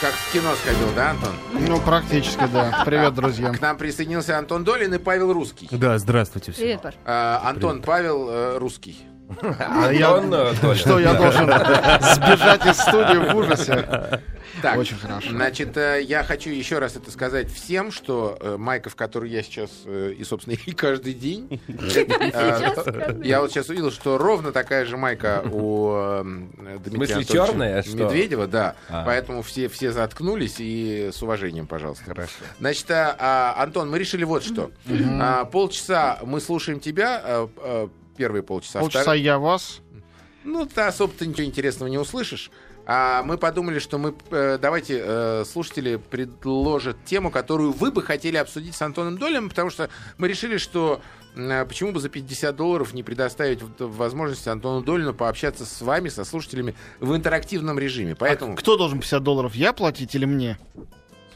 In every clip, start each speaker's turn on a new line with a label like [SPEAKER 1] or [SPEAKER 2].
[SPEAKER 1] как в кино сходил, да, Антон?
[SPEAKER 2] Ну, практически, да. Привет, друзья.
[SPEAKER 1] К нам присоединился Антон Долин и Павел Русский.
[SPEAKER 3] Да, здравствуйте все.
[SPEAKER 4] Привет, Паш.
[SPEAKER 1] А, Антон, Павел э, Русский.
[SPEAKER 2] А я- Что, я должен сбежать из студии в ужасе?
[SPEAKER 1] Так,
[SPEAKER 2] Очень хорошо.
[SPEAKER 1] Значит, э, я хочу еще раз это сказать всем, что э, майка, в которой я сейчас, э, и, собственно, и каждый день, э, я вот сейчас увидел, что ровно такая же майка у э, Дмитрия
[SPEAKER 5] что?
[SPEAKER 1] Медведева, да.
[SPEAKER 5] А.
[SPEAKER 1] Поэтому все, все заткнулись и с уважением, пожалуйста.
[SPEAKER 5] Хорошо.
[SPEAKER 1] Значит, а, а, Антон, мы решили вот что. Полчаса мы слушаем тебя, первые полчаса.
[SPEAKER 2] Полчаса
[SPEAKER 1] Втор-
[SPEAKER 2] я вас.
[SPEAKER 1] Ну, ты особо ты ничего интересного не услышишь. А мы подумали, что мы э, давайте э, слушатели предложат тему, которую вы бы хотели обсудить с Антоном Долем, потому что мы решили, что э, почему бы за 50 долларов не предоставить возможность Антону Долину пообщаться с вами, со слушателями в интерактивном режиме. Поэтому,
[SPEAKER 2] Кто должен 50 долларов, я платить или мне?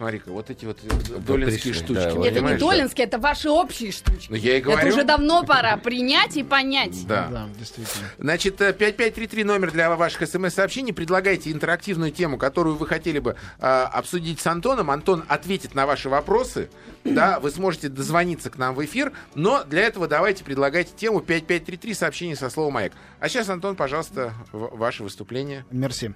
[SPEAKER 1] Смотри-ка, вот эти вот э, долинские
[SPEAKER 5] пришли,
[SPEAKER 1] штучки.
[SPEAKER 5] да, вот.
[SPEAKER 4] Это не долинские, это ваши общие штучки.
[SPEAKER 1] Ну, я и
[SPEAKER 4] Это
[SPEAKER 1] говорю.
[SPEAKER 4] уже давно пора принять и понять.
[SPEAKER 1] Да.
[SPEAKER 2] Да, действительно.
[SPEAKER 1] Значит, э, 5533 номер для ваших смс-сообщений. Предлагайте интерактивную тему, которую вы хотели бы э, обсудить с Антоном. Антон ответит на ваши вопросы. Да, вы сможете дозвониться к нам в эфир. Но для этого давайте предлагайте тему 5533 сообщение со словом «Маяк». А сейчас, Антон, пожалуйста, ваше выступление.
[SPEAKER 2] Мерси.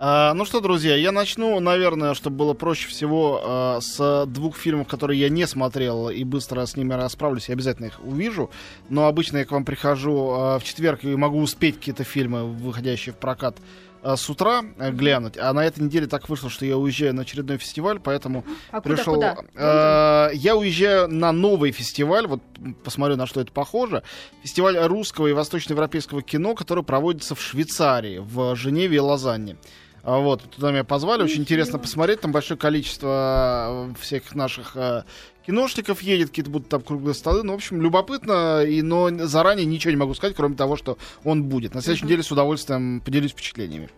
[SPEAKER 2] А, ну что, друзья, я начну, наверное, чтобы было проще всего, а, с двух фильмов, которые я не смотрел, и быстро с ними расправлюсь, я обязательно их увижу. Но обычно я к вам прихожу а, в четверг и могу успеть какие-то фильмы, выходящие в прокат, с утра глянуть. А на этой неделе так вышло, что я уезжаю на очередной фестиваль, поэтому
[SPEAKER 4] А куда,
[SPEAKER 2] пришел.
[SPEAKER 4] куда?
[SPEAKER 2] э, я уезжаю на новый фестиваль. Вот посмотрю, на что это похоже. Фестиваль русского и восточноевропейского кино, который проводится в Швейцарии, в Женеве и Лозанне. А Вот, туда меня позвали, очень интересно посмотреть, там большое количество э, всех наших э, киношников едет, какие-то будут там круглые столы, ну, в общем, любопытно, и, но заранее ничего не могу сказать, кроме того, что он будет. На следующей неделе с удовольствием поделюсь впечатлениями.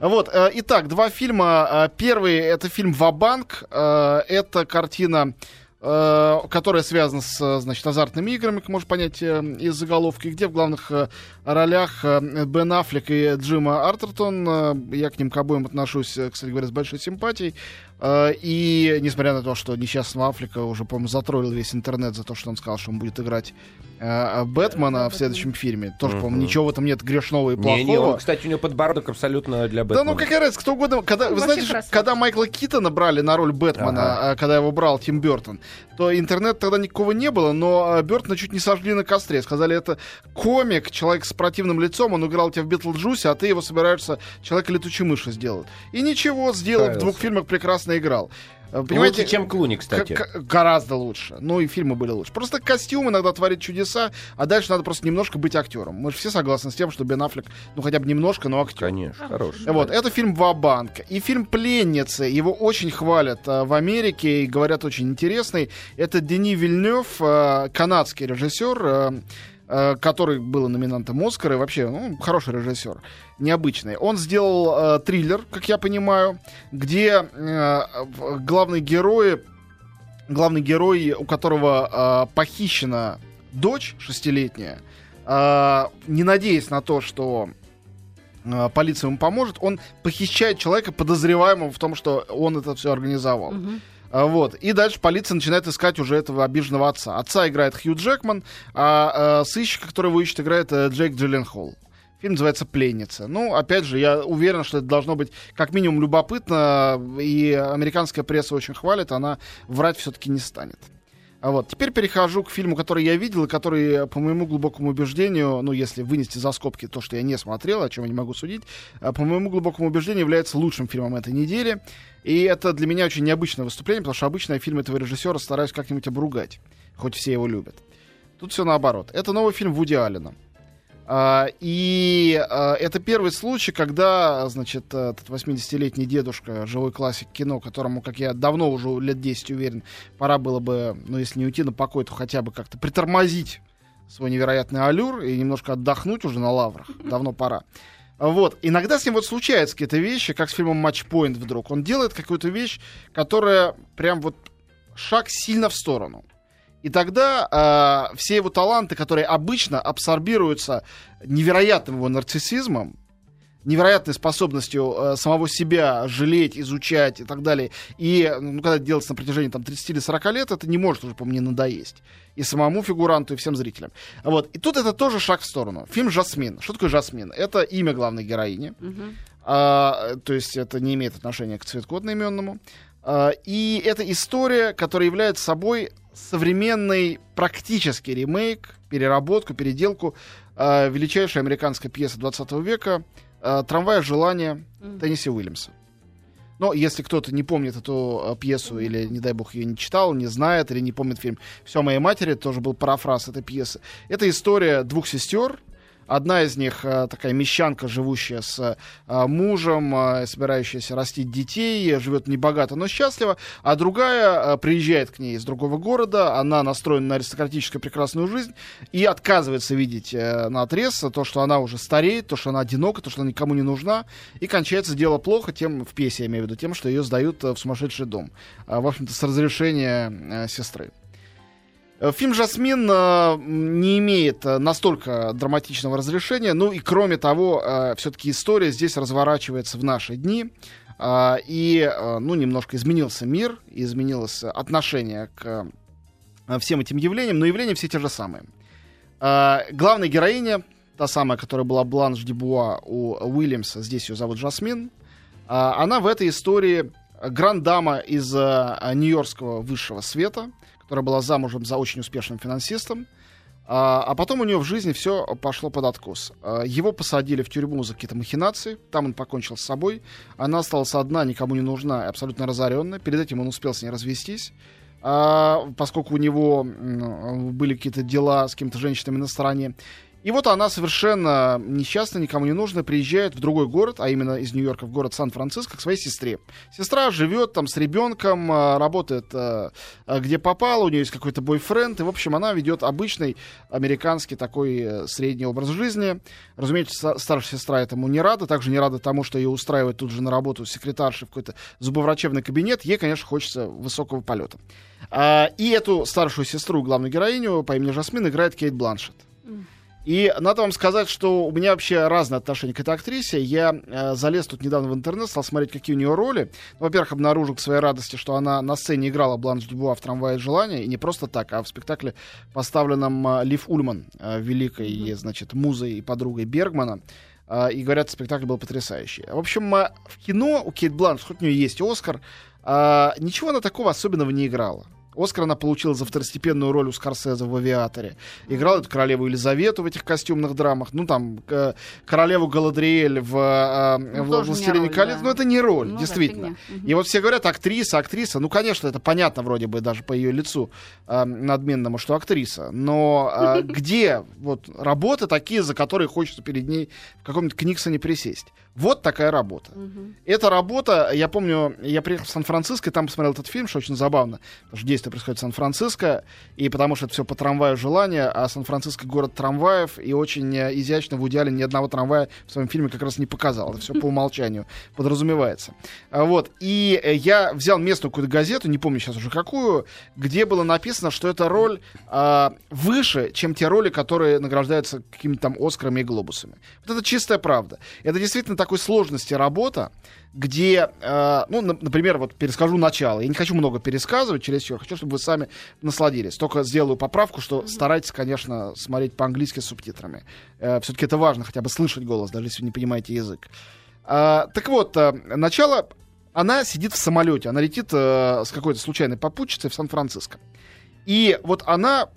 [SPEAKER 2] Вот, э, итак, два фильма. Э, Первый — это фильм «Вабанк», Э, это картина которая связана с, э, значит, азартными играми, как можно понять э, из заголовки, где в главных э, ролях э, Бен Аффлек и Джима Артертон. Э, Я к ним к обоим отношусь, э, кстати говоря, с большой симпатией. Э, И несмотря на то, что несчастного Аффлека уже, по-моему, затроллил весь интернет за то, что он сказал, что он будет играть э, Бэтмена в следующем фильме. Тоже, по-моему, ничего в этом нет грешного и плохого.
[SPEAKER 5] Не, не, он, кстати, у него подбородок абсолютно для
[SPEAKER 2] Да
[SPEAKER 5] Бэтмена.
[SPEAKER 2] ну какая разница, кто угодно. Когда, вы
[SPEAKER 4] Вообще
[SPEAKER 2] знаете, же,
[SPEAKER 4] красавец.
[SPEAKER 2] когда Майкла Китона брали на роль Бэтмена, а, когда его брал Тим Бертон, то интернет тогда никакого не было, но Бертона чуть не сожгли на костре. Сказали, это комик, человек с противным лицом, он играл у тебя в Битлджусе, а ты его собираешься человека летучей мыши сделать. И ничего, сделал, в двух фильмах прекрасно играл. Э, Понимаете,
[SPEAKER 5] Лучше, чем Клуни, кстати.
[SPEAKER 2] к- гораздо лучше. Ну и фильмы были лучше. Просто костюм иногда творит чудеса, а дальше надо просто немножко быть актером. Мы же все согласны с тем, что Бен Аффлек, ну хотя бы немножко, но актер.
[SPEAKER 5] Конечно, хороший.
[SPEAKER 2] Вот, это фильм «Ва-банк». И фильм «Пленницы». Его очень хвалят э, в Америке и говорят очень интересный. Это Дени Вильнев, э, канадский режиссер, который был номинантом Оскара. И вообще, ну, хороший режиссер. Необычный. Он сделал э, триллер, как я понимаю, где э, главный герой, главный герой, у которого э, похищена дочь шестилетняя, э, не надеясь на то, что э, полиция ему поможет, он похищает человека, подозреваемого в том, что он это все организовал.
[SPEAKER 4] Мгм.
[SPEAKER 2] А, Вот. И дальше полиция начинает искать уже этого обиженного отца. Отца играет Хью Джекман, а, э, сыщик, которого ищет, играет э, Джейк Джилленхол. Фильм называется «Пленница». Ну, опять же, я уверен, что это должно быть как минимум любопытно, и американская пресса очень хвалит, она врать все-таки не станет. А вот, теперь перехожу к фильму, который я видел, и который, по моему глубокому убеждению, ну, если вынести за скобки то, что я не смотрел, о чем я не могу судить, а, по моему глубокому убеждению, является лучшим фильмом этой недели. И это для меня очень необычное выступление, потому что обычно я фильм этого режиссера стараюсь как-нибудь обругать, хоть все его любят. Тут все наоборот. Это новый фильм Вуди Аллена. А, и а, это первый случай, когда, значит, этот 80-летний дедушка, живой классик кино, которому, как я давно уже лет 10 уверен, пора было бы, ну, если не уйти на покой, то хотя бы как-то притормозить свой невероятный аллюр и немножко отдохнуть уже на лаврах. Давно пора. Вот. Иногда с ним вот случаются какие-то вещи, как с фильмом «Матчпоинт» вдруг. Он делает какую-то вещь, которая прям вот шаг сильно в сторону. И тогда э, все его таланты, которые обычно абсорбируются невероятным его нарциссизмом, невероятной способностью э, самого себя жалеть, изучать и так далее. И ну, когда это делается на протяжении там, 30 или 40 лет, это не может уже, по мне, надоесть. И самому фигуранту, и всем зрителям. Вот. И тут это тоже шаг в сторону. Фильм «Жасмин». Что такое «Жасмин»? Это имя главной героини. А, то есть это не имеет отношения к цветку одноименному. А, и это история, которая является собой современный практически ремейк, переработку, переделку а, величайшей американской пьесы 20 века а, «Трамвай желания» Тенниси Уильямса. Но если кто-то не помнит эту пьесу или, не дай бог, ее не читал, не знает или не помнит фильм «Все моей матери», тоже был парафраз этой пьесы. Это история двух сестер, Одна из них э, такая мещанка, живущая с э, мужем, э, собирающаяся растить детей, живет небогато, но счастливо, а другая приезжает к ней из другого города, она настроена на аристократическую прекрасную жизнь и отказывается видеть на отрез то, что она уже стареет, то, что она одинока, то, что она никому не нужна, и кончается дело плохо тем, в пьесе я имею в виду, тем, что ее сдают в сумасшедший дом, в общем-то, с разрешения сестры. Э, фильм «Жасмин» э, не имеет э, настолько драматичного разрешения, ну и кроме того, все-таки история здесь разворачивается в наши дни, и, ну, немножко изменился мир, изменилось отношение к всем этим явлениям, но явления все те же самые. Главная героиня, та самая, которая была Бланш Дебуа у Уильямса, здесь ее зовут Жасмин, она в этой истории гранд-дама из нью-йоркского высшего света — которая была замужем за очень успешным финансистом. А, а потом у нее в жизни все пошло под откос. А, его посадили в тюрьму за какие-то махинации. Там он покончил с собой. Она осталась одна, никому не нужна, абсолютно разоренная. Перед этим он успел с ней развестись. А, поскольку у него были какие-то дела с какими-то женщинами на стороне. И вот она совершенно несчастная, никому не нужна, приезжает в другой город, а именно из Нью-Йорка в город Сан-Франциско, к своей сестре. Сестра живет там с ребенком, а, работает а, а, где попало, у нее есть какой-то бойфренд, и, в общем, она ведет обычный американский такой э, средний образ жизни. Разумеется, старшая сестра этому не рада, также не рада тому, что ее устраивает тут же на работу секретарши в какой-то зубоврачебный кабинет. Ей, конечно, хочется высокого полета. И эту старшую сестру, главную героиню по имени Жасмин, играет Кейт Бланшетт. И надо вам сказать, что у меня вообще разное отношение к этой актрисе. Я э, залез тут недавно в интернет, стал смотреть, какие у нее роли. Ну, во-первых, обнаружил к своей радости, что она на сцене играла Бланш Дюбуа в «Трамвае желания», и не просто так, а в спектакле, поставленном э, Лив Ульман, э, великой, mm-hmm. значит, музой и подругой Бергмана. Э, и говорят, спектакль был потрясающий. В общем, э, в кино у Кейт Бланш, хоть у нее есть Оскар, э, ничего она такого особенного не играла. Оскар она получила за второстепенную роль у Скорсезе в «Авиаторе». Играла эту королеву Елизавету в этих костюмных драмах. Ну, там, э, королеву Галадриэль в, э, ну, в «Властелине колец». Да. Ну, это не роль, ну, действительно. Да, И вот все говорят, актриса, актриса. Ну, конечно, это понятно вроде бы даже по ее лицу э, надменному, что актриса. Но э, где вот работы такие, за которые хочется перед ней в каком-нибудь Книксоне присесть? Вот такая работа. Угу. Эта работа, я помню, я приехал в Сан-Франциско, и там посмотрел этот фильм, что очень забавно, потому что действие происходит в Сан-Франциско, и потому что это все по трамваю желания, а Сан-Франциско город трамваев, и очень э, изящно в идеале ни одного трамвая в своем фильме как раз не показал. Это все по умолчанию подразумевается. А вот. И э, я взял местную какую-то газету, не помню сейчас уже какую, где было написано, что эта роль а, выше, чем те роли, которые награждаются какими-то там Оскарами и Глобусами. Вот это чистая правда. Это действительно так такой сложности работа, где, э, ну, на, например, вот перескажу начало. Я не хочу много пересказывать через чересчур, хочу, чтобы вы сами насладились. Только сделаю поправку, что старайтесь, конечно, смотреть по-английски с субтитрами. Э, все-таки это важно, хотя бы слышать голос, даже если вы не понимаете язык. Э, так вот, э, начало. Она сидит в самолете, она летит э, с какой-то случайной попутчицей в Сан-Франциско. И вот она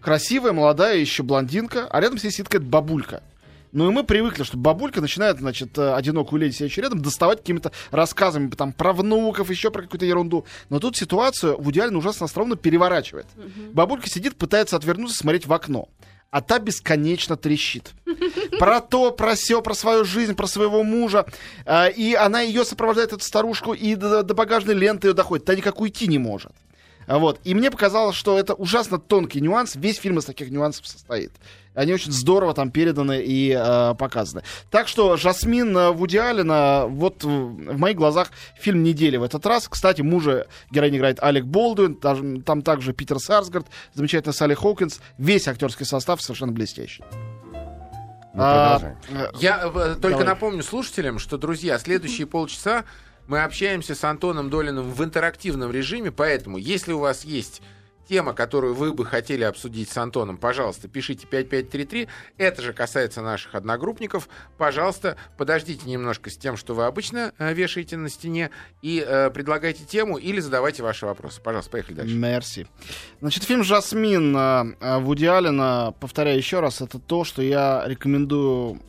[SPEAKER 2] красивая, молодая еще блондинка, а рядом с ней сидит какая-то бабулька ну и мы привыкли, что бабулька начинает, значит, э, одинокую леди сидящую рядом, доставать какими-то рассказами там, про внуков, еще про какую-то ерунду. Но тут ситуацию в идеально ужасно остроумно переворачивает. Угу. Бабулька сидит, пытается отвернуться, смотреть в окно а та бесконечно трещит. Про то, про все, про свою жизнь, про своего мужа. Э, и она ее сопровождает, эту старушку, и до багажной ленты ее доходит. Та никак уйти не может. Вот. И мне показалось, что это ужасно тонкий нюанс. Весь фильм из таких нюансов состоит. Они очень здорово там переданы и э, показаны. Так что «Жасмин» э, Вуди Аллена, вот в моих глазах фильм недели в этот раз. Кстати, мужа героинь играет Алек Болдуин, там, там также Питер Сарсгард, замечательно Салли Хоукинс. Весь актерский состав совершенно блестящий.
[SPEAKER 5] Ну,
[SPEAKER 2] А, э,
[SPEAKER 1] Я э, только
[SPEAKER 2] Давай.
[SPEAKER 1] напомню слушателям, что, друзья, следующие полчаса мы общаемся с Антоном Долиным в интерактивном режиме, поэтому, если у вас есть тема, которую вы бы хотели обсудить с Антоном, пожалуйста, пишите 5533. Это же касается наших одногруппников. Пожалуйста, подождите немножко с тем, что вы обычно э, вешаете на стене, и э, предлагайте тему или задавайте ваши вопросы. Пожалуйста, поехали дальше.
[SPEAKER 2] Мерси. Значит, фильм «Жасмин» э, э, Вуди Аллена, повторяю еще раз, это то, что я рекомендую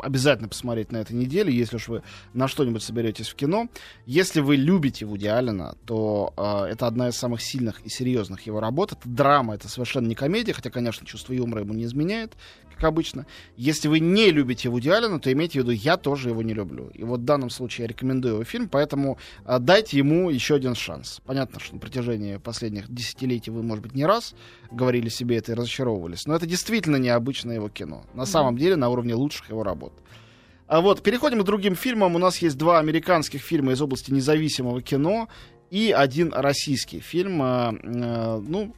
[SPEAKER 2] обязательно посмотреть на этой неделе, если уж вы на что-нибудь соберетесь в кино. Если вы любите Вуди Аллена, то э, это одна из самых сильных и серьезных его работ. Это драма, это совершенно не комедия, хотя, конечно, чувство юмора ему не изменяет, как обычно. Если вы не любите Вуди Аллена, то имейте в виду, я тоже его не люблю. И вот в данном случае я рекомендую его фильм, поэтому а, дайте ему еще один шанс. Понятно, что на протяжении последних десятилетий вы, может быть, не раз говорили себе это и разочаровывались, но это действительно необычное его кино. На самом деле на уровне лучших его работ. А вот, переходим к другим фильмам. У нас есть два американских фильма из области независимого кино и один российский фильм. А, э, ну,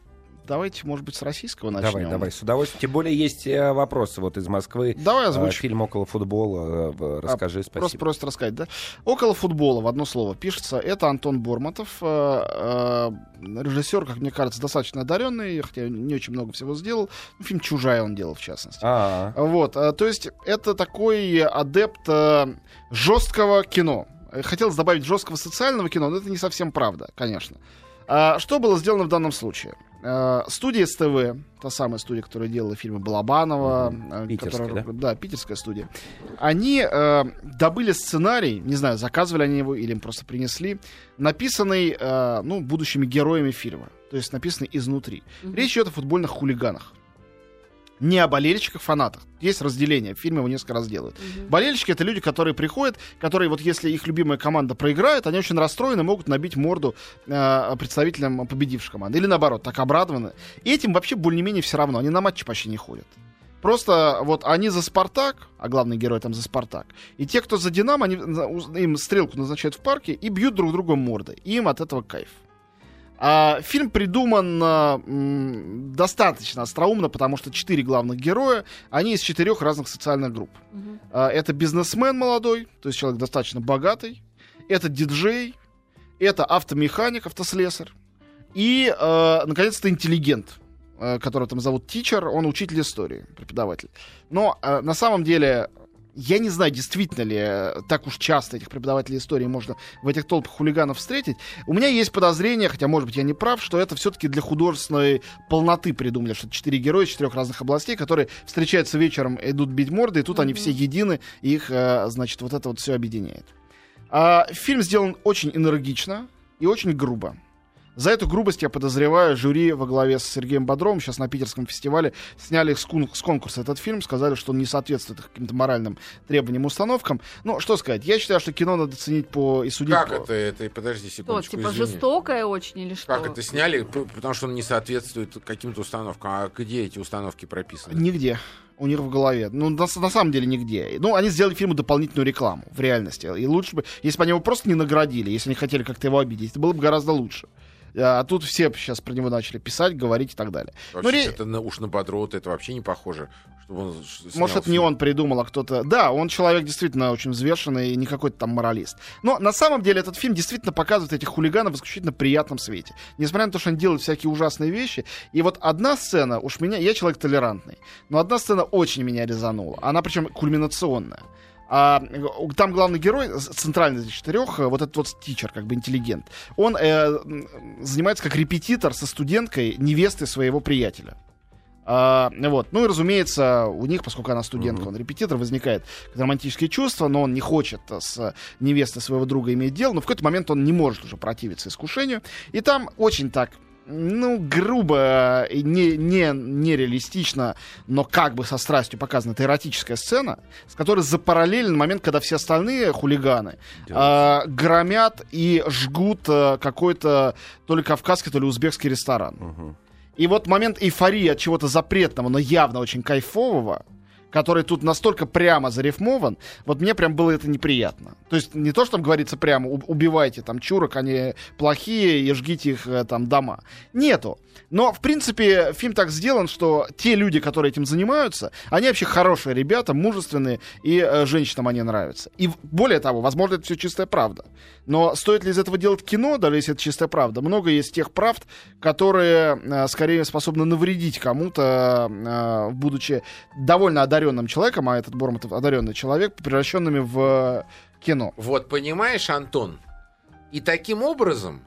[SPEAKER 2] давайте, может быть, с российского начнем.
[SPEAKER 5] Давай, давай, с удовольствием. Тем более есть э, вопросы вот из Москвы.
[SPEAKER 2] Давай
[SPEAKER 5] Э,
[SPEAKER 2] озвучу.
[SPEAKER 5] Фильм «Около футбола». э, Расскажи,
[SPEAKER 2] Просто
[SPEAKER 5] спасибо.
[SPEAKER 2] просят рассказать, да? Около футбола, в одно слово, пишется. Это Антон Борматов, э, режиссер, как мне кажется, достаточно одаренный, хотя не очень много всего сделал. Ну, Фильм «Чужая» он делал, в частности.
[SPEAKER 5] А,
[SPEAKER 2] Вот, то есть это такой адепт жесткого кино. Хотелось добавить жесткого социального кино, но это не совсем правда, конечно. А что было сделано в данном случае? Э, Студия СТВ, та самая студия, которая делала фильмы Балабанова, э,
[SPEAKER 5] Питерская,
[SPEAKER 2] которая- да, питерская студия, они э, добыли сценарий, не знаю, заказывали они его или им просто принесли, написанный, э, ну, будущими героями фильма, то есть написанный изнутри. Речь идет о футбольных хулиганах. Не о болельщиках, фанатах. Есть разделение. В фильме его несколько раз делают. Болельщики это люди, которые приходят, которые вот если их любимая команда проиграет, они очень расстроены, могут набить морду э, представителям победившей команды. Или наоборот, так обрадованы. И этим вообще более-менее все равно. Они на матчи почти не ходят. Просто вот они за Спартак, а главный герой там за Спартак. И те, кто за Динамо, они у- им стрелку назначают в парке и бьют друг друга мордой. Им от этого кайф. А, фильм придуман а, м, достаточно остроумно, потому что четыре главных героя, они из четырех разных социальных групп. А, это бизнесмен молодой, то есть человек достаточно богатый, это диджей, это автомеханик, автослесарь, и, э, наконец-то, интеллигент, э, которого там зовут Тичер, он учитель истории, преподаватель. Но э, на самом деле я не знаю, действительно ли э, так уж часто этих преподавателей истории можно в этих толпах хулиганов встретить. У меня есть подозрение, хотя, может быть, я не прав, что это все-таки для художественной полноты придумали, что четыре героя из четырех разных областей, которые встречаются вечером, идут бить морды, и тут они все едины, и их, э, значит, вот это вот все объединяет. А, фильм сделан очень энергично и очень грубо. За эту грубость, я подозреваю, жюри во главе с Сергеем Бодровым сейчас на питерском фестивале сняли с, кон- с конкурса этот фильм, сказали, что он не соответствует их каким-то моральным требованиям, установкам. Ну, что сказать, я считаю, что кино надо ценить по и судить
[SPEAKER 1] Как
[SPEAKER 2] по-
[SPEAKER 1] это, это? Подожди
[SPEAKER 4] Что,
[SPEAKER 1] секундочку,
[SPEAKER 4] типа
[SPEAKER 1] извини.
[SPEAKER 4] жестокое очень или что?
[SPEAKER 1] Как это сняли? Потому что он не соответствует каким-то установкам. А где эти установки прописаны?
[SPEAKER 2] Нигде. У них в голове. Ну, на, на самом деле, нигде. Ну, они сделали фильму дополнительную рекламу в реальности. И лучше бы, если бы они его просто не наградили, если они хотели как-то его обидеть, это было бы гораздо лучше. А тут все сейчас про него начали писать, говорить и так далее.
[SPEAKER 1] Вообще,
[SPEAKER 2] Ну, ре-
[SPEAKER 1] это на, уж на Бодрова это вообще не похоже. Чтобы он
[SPEAKER 2] Может, это не он придумал, а кто-то... Да, он человек действительно очень взвешенный и не какой-то там моралист. Но на самом деле этот фильм действительно показывает этих хулиганов в исключительно приятном свете. Несмотря на то, что они делают всякие ужасные вещи. И вот одна сцена, уж меня... Я человек толерантный, но одна сцена очень меня резанула. Она причем кульминационная. А, э, там главный герой, центральный из четырех, э, вот этот вот тичер, как бы интеллигент, он э, занимается как репетитор со студенткой невесты своего приятеля. А, вот. Ну и, разумеется, у них, поскольку она студентка, он репетитор, возникает романтические чувства, но он не хочет с невестой своего друга иметь дело, но в какой-то момент он не может уже противиться искушению. И там очень так ну, грубо не, не, нереалистично, но как бы со страстью показана эта эротическая сцена, с которой запараллелен момент, когда все остальные хулиганы а, громят и жгут а, какой-то то ли кавказский, то ли узбекский ресторан. И вот момент эйфории от чего-то запретного, но явно очень кайфового, который тут настолько прямо зарифмован, вот мне прям было это неприятно. То есть не то, что там говорится прямо, «У- убивайте там чурок, они плохие, и жгите их э, там дома. Нету. Но, в принципе, фильм так сделан, что те люди, которые этим занимаются, они вообще хорошие ребята, мужественные, и э, женщинам они нравятся. И более того, возможно, это все чистая правда. Но стоит ли из этого делать кино, даже если это чистая правда? Много есть тех правд, которые э, скорее способны навредить кому-то, э, будучи довольно одаренным человеком, а этот Бормутов одаренный человек, превращенными в э, кино.
[SPEAKER 1] Вот, понимаешь, Антон? И таким образом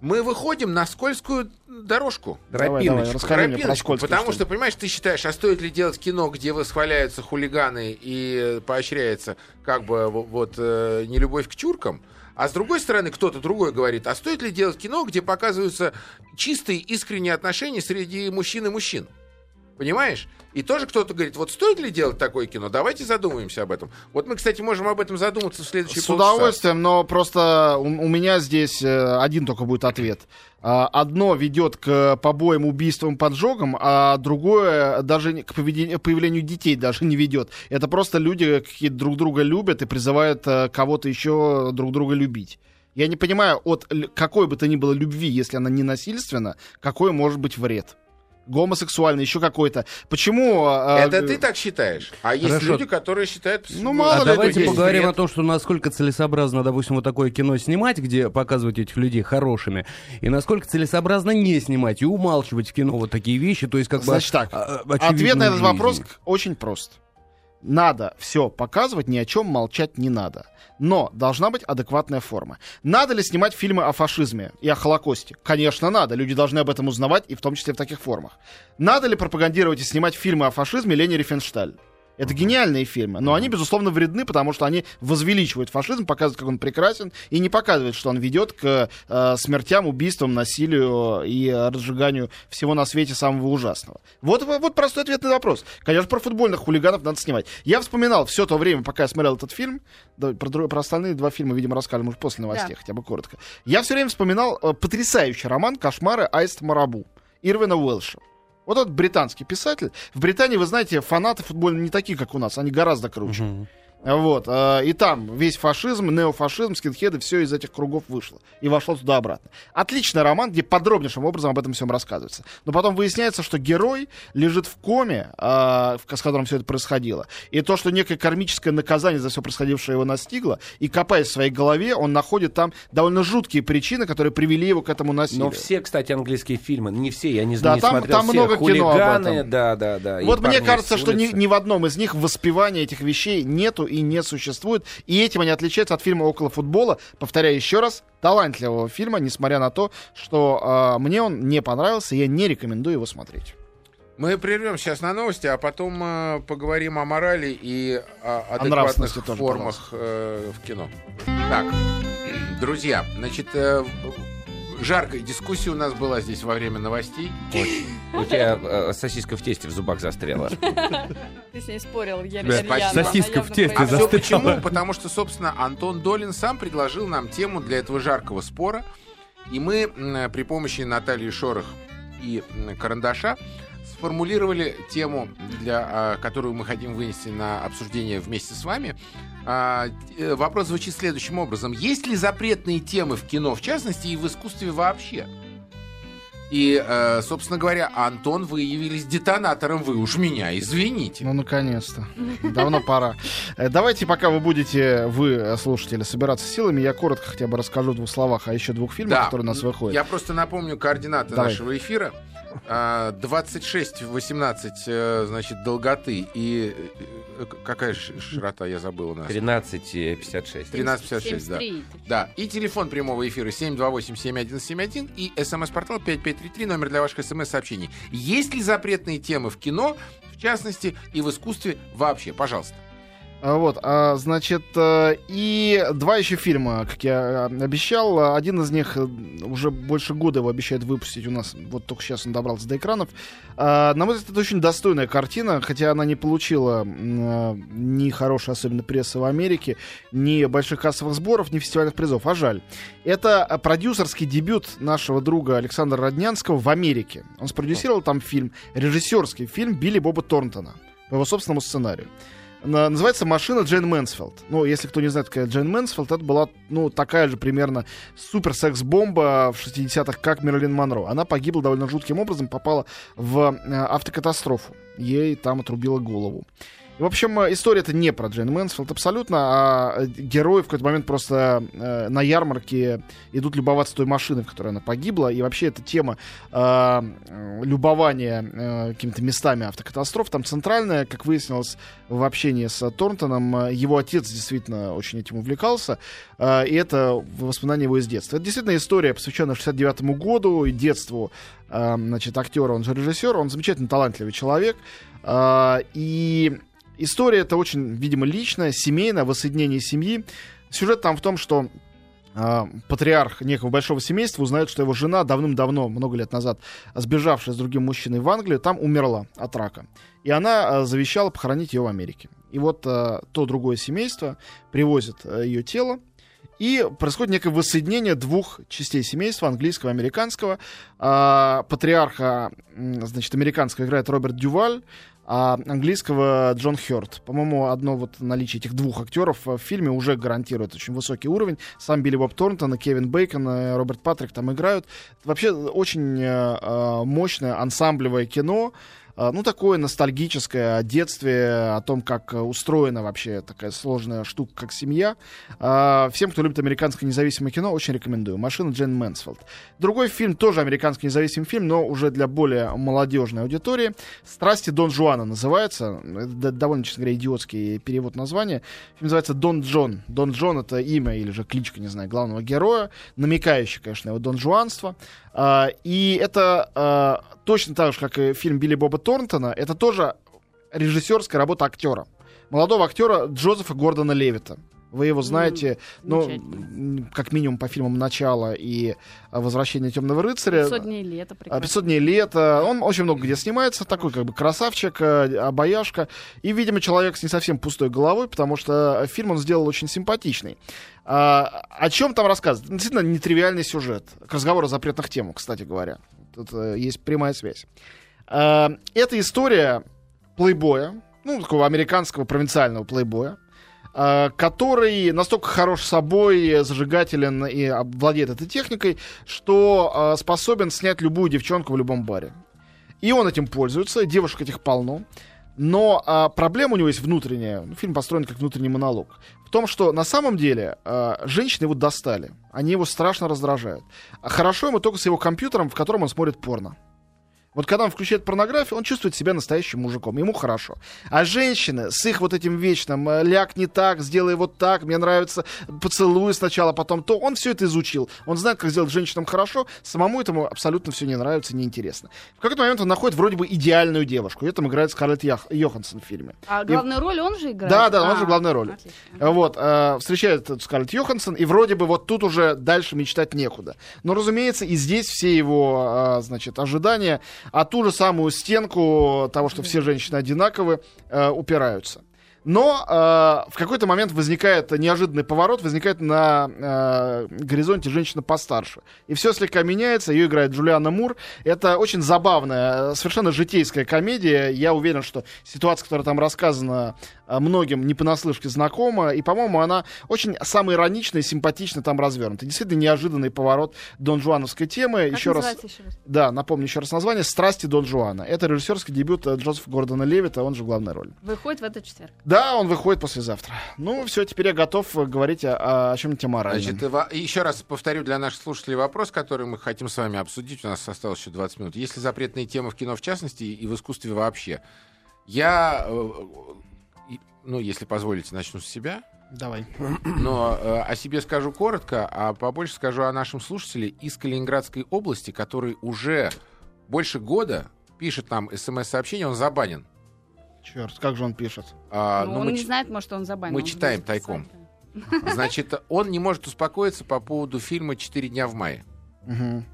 [SPEAKER 1] мы выходим на скользкую дорожку.
[SPEAKER 2] Давай, давай,
[SPEAKER 5] Тропиночку.
[SPEAKER 2] про
[SPEAKER 1] Тропиночку,
[SPEAKER 2] скользкую
[SPEAKER 1] потому что, понимаешь, ты считаешь, а стоит ли делать кино, где восхваляются хулиганы и поощряется как бы во- вот э, нелюбовь к чуркам, а с другой стороны кто-то другой говорит, а стоит ли делать кино, где показываются чистые искренние отношения среди мужчин и мужчин? Понимаешь? И тоже кто-то говорит, вот стоит ли делать такое кино? Давайте задумаемся об этом. Вот мы, кстати, можем об этом задуматься в следующий
[SPEAKER 2] С удовольствием, но просто у, у меня здесь э, один только будет ответ. А, Одно ведет к побоям, убийствам, поджогам, а другое даже к появлению детей даже не ведет. Это просто люди какие друг друга любят и призывают э, кого-то еще друг друга любить. Я не понимаю, от какой бы то ни было любви, если она не насильственна, какой может быть вред? Гомосексуальный, еще какой-то. Почему... э,
[SPEAKER 1] Это ты так считаешь? А есть
[SPEAKER 3] Хорошо.
[SPEAKER 1] люди, которые считают...
[SPEAKER 2] Ну, мало
[SPEAKER 3] А
[SPEAKER 2] ли,
[SPEAKER 3] давайте поговорим
[SPEAKER 1] вред.
[SPEAKER 3] о том, что насколько целесообразно, допустим, вот такое кино снимать, где показывать этих людей хорошими, и насколько целесообразно не снимать и умалчивать в кино вот такие вещи, то есть как бы...
[SPEAKER 2] Значит так,
[SPEAKER 3] а, а,
[SPEAKER 2] Ответ на этот вопрос
[SPEAKER 3] жизнь.
[SPEAKER 2] к- очень прост. Надо все показывать, ни о чем молчать не надо. Но должна быть адекватная форма. Надо ли снимать фильмы о фашизме и о Холокосте? Конечно, надо. Люди должны об этом узнавать, и в том числе в таких формах. Надо ли пропагандировать и снимать фильмы о фашизме Лени Рифеншталь? Это гениальные фильмы, но они, безусловно, вредны, потому что они возвеличивают фашизм, показывают, как он прекрасен, и не показывают, что он ведет к э, смертям, убийствам, насилию и э, разжиганию всего на свете самого ужасного. Вот, вот простой ответ на вопрос. Конечно, про футбольных хулиганов надо снимать. Я вспоминал все то время, пока я смотрел этот фильм, да, про, про остальные два фильма, видимо, расскажем уже после новостей,
[SPEAKER 4] Да.
[SPEAKER 2] хотя бы коротко. Я все время вспоминал э, потрясающий роман «Кошмары Аист Марабу» Ирвина Уэлша. Вот этот британский писатель. В Британии, вы знаете, фанаты футбольные не такие, как у нас. Они гораздо круче. Вот. э, И там весь фашизм, неофашизм, скинхеды, все из этих кругов вышло. И вошло туда-обратно. Отличный роман, где подробнейшим образом об этом всем рассказывается. Но потом выясняется, что герой лежит в коме, в- с которым все это происходило. И то, что некое кармическое наказание за все происходившее его настигло, и копаясь в своей голове, он находит там довольно жуткие причины, которые привели его к этому насилию.
[SPEAKER 5] Но все, кстати, английские фильмы, не все, я не,
[SPEAKER 2] Да,
[SPEAKER 5] не
[SPEAKER 2] там-
[SPEAKER 5] смотрел
[SPEAKER 2] там
[SPEAKER 5] все.
[SPEAKER 2] много кино об
[SPEAKER 5] Хулиганы,
[SPEAKER 2] этом.
[SPEAKER 5] да, да, да.
[SPEAKER 2] Вот мне кажется, что ни, ни в одном из них воспевания этих вещей нету и не существует. И этим они отличаются от фильма «Около футбола». Повторяю еще раз, талантливого фильма, несмотря на то, что а, мне он не понравился, я не рекомендую его смотреть.
[SPEAKER 1] Мы прервем сейчас на новости, а потом э, поговорим о морали и о адекватных
[SPEAKER 2] тоже,
[SPEAKER 1] формах э, в кино. Так, друзья, значит, э, жаркая дискуссия у нас была здесь во время новостей.
[SPEAKER 5] У тебя э, сосиска в тесте в зубах застряла.
[SPEAKER 4] Ты с ней спорил, я
[SPEAKER 3] сосиска в тесте
[SPEAKER 1] А
[SPEAKER 4] проиграла.
[SPEAKER 1] все
[SPEAKER 3] застряла.
[SPEAKER 1] почему? Потому что, собственно, Антон Долин сам предложил нам тему для этого жаркого спора. И мы при помощи Натальи Шорох и Карандаша сформулировали тему, для, а, которую мы хотим вынести на обсуждение вместе с вами. А, э, Вопрос звучит следующим образом. Есть ли запретные темы в кино, в частности, и в искусстве вообще? И, э, собственно говоря, Антон, вы явились детонатором, вы уж меня извините.
[SPEAKER 2] Ну, наконец-то. Давно пора. Э, Давайте, пока вы будете, вы, э, слушатели, собираться силами, я коротко хотя бы расскажу в двух словах о еще двух фильмах, которые у нас выходят.
[SPEAKER 1] Я просто напомню координаты
[SPEAKER 2] Давай.
[SPEAKER 1] нашего эфира. А, 26, 18, э, значит, долготы и какая широта, я забыл у нас.
[SPEAKER 5] 13,56.
[SPEAKER 1] 1356, да.
[SPEAKER 4] 73.
[SPEAKER 1] Да, и телефон прямого эфира 728-7171 и смс-портал 5533, номер для ваших смс-сообщений. Есть ли запретные темы в кино, в частности, и в искусстве вообще? Пожалуйста.
[SPEAKER 2] А, Вот, а, значит, э, и два еще фильма, как я э, обещал. Один из них э, уже больше года его обещают выпустить у нас. Вот только сейчас он добрался до экранов. А, На мой взгляд, это очень достойная картина, хотя она не получила э, ни хорошей, особенно прессы в Америке, ни больших кассовых сборов, ни фестивальных призов. А жаль. Это продюсерский дебют нашего друга Александра Роднянского в Америке. Он спродюсировал там фильм, режиссерский фильм Билли Боба Торнтона. по его собственному сценарию. На- называется «Машина Джейн Мэнсфилд». Ну, если кто не знает, какая Джейн Мэнсфилд, это была, ну, такая же примерно супер-секс-бомба в 60-х, как Мэрилин Монро. Она погибла довольно жутким образом, попала в э, автокатастрофу. Ей там отрубило голову. В общем, э, история это не про Джейн Мэнсфилд абсолютно, а э, герои в какой-то момент просто э, на ярмарке идут любоваться той машиной, в которой она погибла. И вообще эта тема э, э, любования э, какими-то местами автокатастроф там центральная, как выяснилось в общении с Торнтоном. Его отец действительно очень этим увлекался, э, и это воспоминания его из детства. Это действительно история, посвященная 69 году и детству э, значит, актера, он же режиссер, он замечательно талантливый человек. Э, и история это очень, видимо, личная, семейная, воссоединение семьи. Сюжет там в том, что э, патриарх некого большого семейства узнает, что его жена давным-давно, много лет назад, сбежавшая с другим мужчиной в Англию, там умерла от рака. И она э, завещала похоронить ее в Америке. И вот э, то другое семейство привозит ее тело, и происходит некое воссоединение двух частей семейства, английского и американского. А, патриарха, значит, американского играет Роберт Дюваль, а английского Джон Хёрт. По-моему, одно вот наличие этих двух актеров в фильме уже гарантирует очень высокий уровень. Сам Билли Боб Торнтон, Кевин Бейкон, и Роберт Патрик там играют. Вообще очень э, э, мощное ансамблевое кино. Э, Ну, такое ностальгическое о детстве, о том, как э, устроена вообще такая сложная штука, как семья. А, Всем, кто любит американское независимое кино, очень рекомендую. «Машина Джейн Мэнсфилд». Другой фильм, тоже американский независимый фильм, но уже для более молодежной аудитории. «Страсти Дон Жуана» называется. Это довольно, честно говоря, идиотский перевод названия. Фильм называется «Дон Джон». Дон Джон — это имя или же кличка, не знаю, главного героя, намекающий, конечно, его Дон Жуанство. А, И это а, точно так же, как и фильм Билли Боба Торнтона, это тоже режиссерская работа актера. Молодого актера Джозефа Гордона Левита. Вы его знаете, ну, как минимум по фильмам «Начало» и а, «Возвращение темного рыцаря».
[SPEAKER 4] 500 дней лета
[SPEAKER 2] А,
[SPEAKER 4] прекрасно.
[SPEAKER 2] 500 дней лета. Он очень много где снимается. Такой как бы красавчик, э, обаяшка. И, видимо, человек с не совсем пустой головой, потому что фильм он сделал очень симпатичный. А, о чем там рассказывает? Действительно, нетривиальный сюжет. К разговору о запретных темах, кстати говоря. Тут э, есть прямая связь. А, это история плейбоя, ну, такого американского провинциального плейбоя, который настолько хорош собой, зажигателен и владеет этой техникой, что а, способен снять любую девчонку в любом баре. И он этим пользуется, девушек этих полно. Но а, проблема у него есть внутренняя. Ну, фильм построен как внутренний монолог. В том, что на самом деле а, женщины его достали. Они его страшно раздражают. А хорошо ему только с его компьютером, в котором он смотрит порно. Вот когда он включает порнографию, он чувствует себя настоящим мужиком, ему хорошо. А женщины с их вот этим вечным э, «ляг не так, сделай вот так, мне нравится поцелуй сначала, потом то», он все это изучил. Он знает, как сделать женщинам хорошо, самому этому абсолютно все не нравится, неинтересно. В какой-то момент он находит вроде бы идеальную девушку, и там играет Скарлетт Ях- Йоханссон в фильме.
[SPEAKER 4] А главную роль он же играет?
[SPEAKER 2] Да, да, он
[SPEAKER 4] А,
[SPEAKER 2] же главная роль.
[SPEAKER 4] отлично.
[SPEAKER 2] Вот, э, встречает Скарлетт Йоханссон, и вроде бы вот тут уже дальше мечтать некуда. Но, разумеется, и здесь все его, э, значит, ожидания, а ту же самую стенку того, что все женщины одинаковы, э, упираются. Но э, в какой-то момент возникает неожиданный поворот, возникает на э, горизонте женщина постарше. И все слегка меняется, ее играет Джулиана Мур. Это очень забавная, э, совершенно житейская комедия. Я уверен, что ситуация, которая там рассказана, многим не понаслышке знакома. И, по-моему, она очень самоироничная и симпатично там развернута. Действительно неожиданный поворот Дон Жуановской темы.
[SPEAKER 4] Как
[SPEAKER 2] еще раз,
[SPEAKER 4] еще раз?
[SPEAKER 2] да, напомню еще раз название «Страсти Дон Жуана». Это режиссерский дебют э, Джозефа Гордона Левита, он же главная роль.
[SPEAKER 4] Выходит в этот четверг.
[SPEAKER 2] Да, он выходит послезавтра. Ну, все, теперь я готов э, говорить о, о чем-нибудь моральном.
[SPEAKER 1] Значит, еще раз повторю для наших слушателей вопрос, который мы хотим с вами обсудить. У нас осталось еще 20 минут. Есть ли запретные темы в кино в частности и в искусстве вообще? Я, э, ну, если позволите, начну с себя.
[SPEAKER 2] Давай.
[SPEAKER 1] Но э, о себе скажу коротко, а побольше скажу о нашем слушателе из Калининградской области, который уже больше года пишет нам смс-сообщение, он забанен.
[SPEAKER 2] Черт, как же он пишет.
[SPEAKER 1] А,
[SPEAKER 4] Ну,
[SPEAKER 1] ну,
[SPEAKER 4] он
[SPEAKER 1] мы
[SPEAKER 4] не
[SPEAKER 1] ч-
[SPEAKER 4] знает, может, он забанил.
[SPEAKER 1] мы
[SPEAKER 4] Он
[SPEAKER 1] читаем тайком. Значит, он не может успокоиться по поводу фильма «Четыре дня в мае».
[SPEAKER 2] Мгм.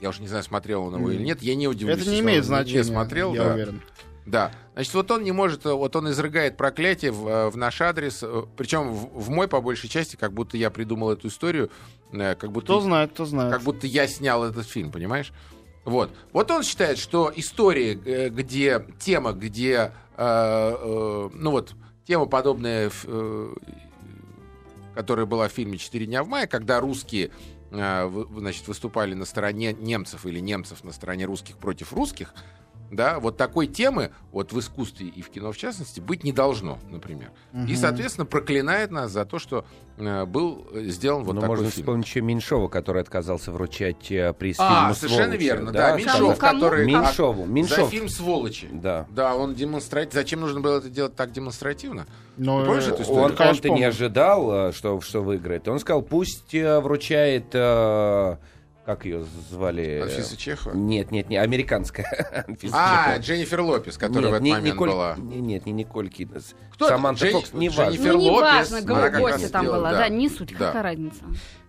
[SPEAKER 1] Я уж не знаю, смотрел он его или нет. Я не удивлюсь.
[SPEAKER 2] Это не имеет значения.
[SPEAKER 1] Не смотрел,
[SPEAKER 2] я
[SPEAKER 1] да.
[SPEAKER 2] уверен.
[SPEAKER 1] Да. Значит, вот он не может, э, вот он изрыгает проклятие в, э, в наш адрес, э, причем в, в мой, по большей части, как будто я придумал эту историю, как будто,
[SPEAKER 2] Кто знает, кто знает.
[SPEAKER 1] как будто я снял этот фильм, понимаешь? Вот. Вот он считает, что истории, э, где тема, где э, э, ну вот, тема подобная, э, которая была в фильме «Четыре дня в мае», когда русские значит, выступали на стороне немцев или немцев на стороне русских против русских, да, вот такой темы вот в искусстве и в кино в частности быть не должно, например. И, соответственно, проклинает нас за то, что э, был сделан вот
[SPEAKER 5] Ну,
[SPEAKER 1] такой
[SPEAKER 5] можно
[SPEAKER 1] фильм.
[SPEAKER 5] вспомнить еще Меньшова, который отказался вручать э, приз
[SPEAKER 1] А,
[SPEAKER 5] фильму
[SPEAKER 1] совершенно
[SPEAKER 5] «Сволочи»,
[SPEAKER 1] верно, да,
[SPEAKER 5] да,
[SPEAKER 1] Меньшов,
[SPEAKER 4] Кому-
[SPEAKER 1] который...
[SPEAKER 5] Меньшову,
[SPEAKER 1] а,
[SPEAKER 5] Меньшов.
[SPEAKER 1] За фильм «Сволочи».
[SPEAKER 5] Да.
[SPEAKER 1] Да, он демонстративно... Зачем нужно было это делать так демонстративно?
[SPEAKER 2] Ну,
[SPEAKER 1] Ты помнишь
[SPEAKER 2] э,
[SPEAKER 1] эту историю?
[SPEAKER 5] Он,
[SPEAKER 2] конечно,
[SPEAKER 5] он-то не ожидал, э, что, что выиграет. Он сказал, пусть э, вручает... э, как ее звали?
[SPEAKER 1] Анфиса Чехова?
[SPEAKER 5] Нет, нет, не американская. Анфиса
[SPEAKER 1] А,
[SPEAKER 5] Чехова.
[SPEAKER 1] Дженнифер Лопес, которая в
[SPEAKER 5] Нет,
[SPEAKER 1] этот
[SPEAKER 5] не-
[SPEAKER 1] момент
[SPEAKER 5] Николь-
[SPEAKER 1] была.
[SPEAKER 5] не- Нет, не Николь Киднес.
[SPEAKER 1] Кто?
[SPEAKER 5] Саманта
[SPEAKER 1] Дженни-
[SPEAKER 5] Фокс, не важно.
[SPEAKER 1] Дженнифер
[SPEAKER 4] Ну, не
[SPEAKER 1] Лопес,
[SPEAKER 4] важно,
[SPEAKER 1] она
[SPEAKER 4] гостья там
[SPEAKER 1] сделала,
[SPEAKER 4] была.
[SPEAKER 1] да.
[SPEAKER 4] Да, не суть,
[SPEAKER 1] Да.
[SPEAKER 4] какая разница.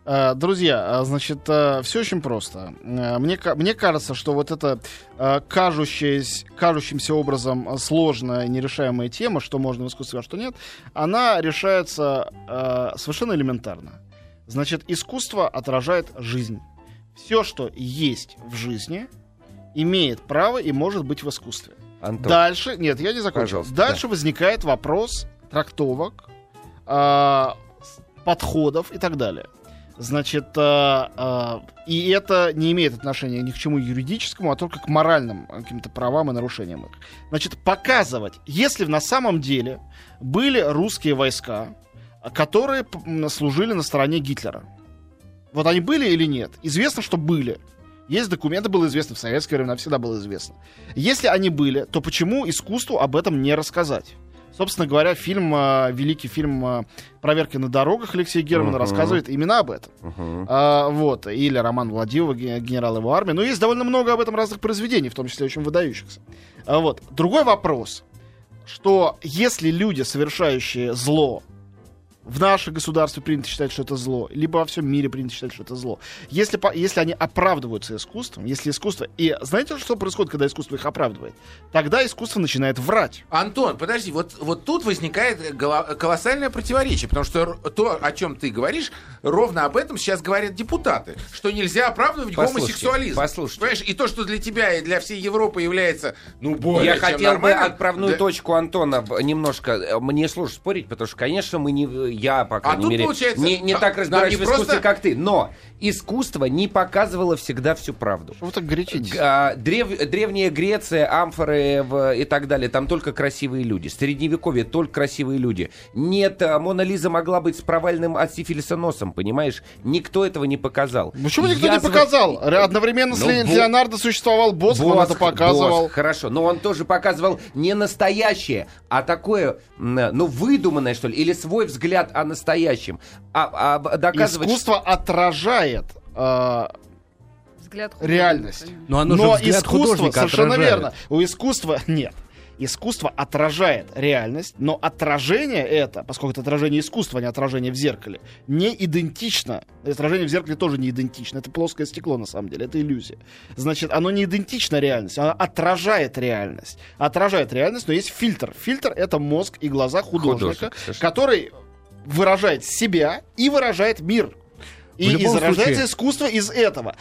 [SPEAKER 2] Э, Друзья, а, значит, все очень просто. Э, Мне, мне кажется, что вот эта э, кажущаяся, кажущимся образом э, сложная, нерешаемая тема, что можно в искусстве, а что нет, она решается э, совершенно элементарно. Значит, искусство отражает жизнь. Все, что есть в жизни, имеет право и может быть в искусстве.
[SPEAKER 5] Антон,
[SPEAKER 2] Дальше, нет, я не закончил.
[SPEAKER 5] Пожалуйста,
[SPEAKER 2] Дальше возникает вопрос трактовок, с- подходов и так далее. Значит, а, а, и это не имеет отношения ни к чему юридическому, а только к моральным каким-то правам и нарушениям их. Значит, показывать, если на самом деле были русские войска, которые служили на стороне Гитлера. Вот они были или нет? Известно, что были. Есть документы, было известно в советское время, всегда было известно. Если они были, то почему искусству об этом не рассказать? Собственно говоря, фильм, а, великий фильм а, «Проверки на дорогах» Алексея Германа
[SPEAKER 5] Мгм.
[SPEAKER 2] рассказывает именно об этом.
[SPEAKER 5] Мгм.
[SPEAKER 2] А, вот. Или роман Владимира, ге- генерал его армии. Но есть довольно много об этом разных произведений, в том числе очень выдающихся. А, вот. Другой вопрос, что если люди, совершающие зло, в нашем государстве принято считать, что это зло, либо во всем мире принято считать, что это зло. Если, если они оправдываются искусством, если искусство... И знаете, что происходит, когда искусство их оправдывает? Тогда искусство начинает врать.
[SPEAKER 1] Антон, подожди, вот, вот тут возникает колоссальное противоречие, потому что то, о чем ты говоришь, ровно об этом сейчас говорят депутаты, что нельзя оправдывать
[SPEAKER 5] Послушайте,
[SPEAKER 1] гомосексуализм.
[SPEAKER 5] послушайте.
[SPEAKER 1] Понимаешь, и то, что для тебя и для всей Европы является, ну, более
[SPEAKER 5] Я
[SPEAKER 1] чем
[SPEAKER 5] хотел бы
[SPEAKER 1] нормальным,
[SPEAKER 5] отправную
[SPEAKER 1] для-
[SPEAKER 5] точку Антона немножко. э, Мне сложно спорить, потому что, конечно, мы не, я, по крайней
[SPEAKER 1] тут
[SPEAKER 5] мере,
[SPEAKER 1] получается,
[SPEAKER 5] не, не
[SPEAKER 1] а,
[SPEAKER 5] так
[SPEAKER 1] не
[SPEAKER 5] в искусстве,
[SPEAKER 1] просто-
[SPEAKER 5] как ты. Но искусство не показывало всегда всю правду.
[SPEAKER 2] Что вы так горячитесь?
[SPEAKER 5] А, древ- древняя Греция, амфоры в- и так далее, там только красивые люди. Средневековье только красивые люди. Нет, а, Мона Лиза могла быть с провальным от сифилиса носом, понимаешь? Никто этого не показал.
[SPEAKER 2] Почему никто
[SPEAKER 5] Язва-
[SPEAKER 2] не показал? Ре- Одновременно с
[SPEAKER 5] Ну,
[SPEAKER 2] Ле-
[SPEAKER 5] Бо-
[SPEAKER 2] Леонардо существовал Босх, он это
[SPEAKER 5] Босх,
[SPEAKER 2] показывал.
[SPEAKER 5] Босх, хорошо, но он тоже показывал не настоящее, а такое, ну, выдуманное, что ли, или свой взгляд о настоящем. А, а доказывать...
[SPEAKER 2] Искусство отражает э,
[SPEAKER 4] Взгляд
[SPEAKER 2] реальность.
[SPEAKER 3] Но оно же
[SPEAKER 2] Но
[SPEAKER 3] взгляд
[SPEAKER 2] искусство, совершенно
[SPEAKER 3] отражает.
[SPEAKER 2] верно. У искусства нет. Искусство отражает реальность, но отражение это, поскольку это отражение искусства, а не отражение в зеркале, не идентично. Отражение в зеркале тоже не идентично. Это плоское стекло, на самом деле, это иллюзия. Значит, оно не идентично реальности, оно отражает реальность. Отражает реальность, но есть фильтр. Фильтр — это мозг и глаза художника,
[SPEAKER 5] Художник,
[SPEAKER 2] который выражает себя и выражает мир. И
[SPEAKER 3] любом
[SPEAKER 2] изображается
[SPEAKER 3] случае-
[SPEAKER 2] искусство из этого.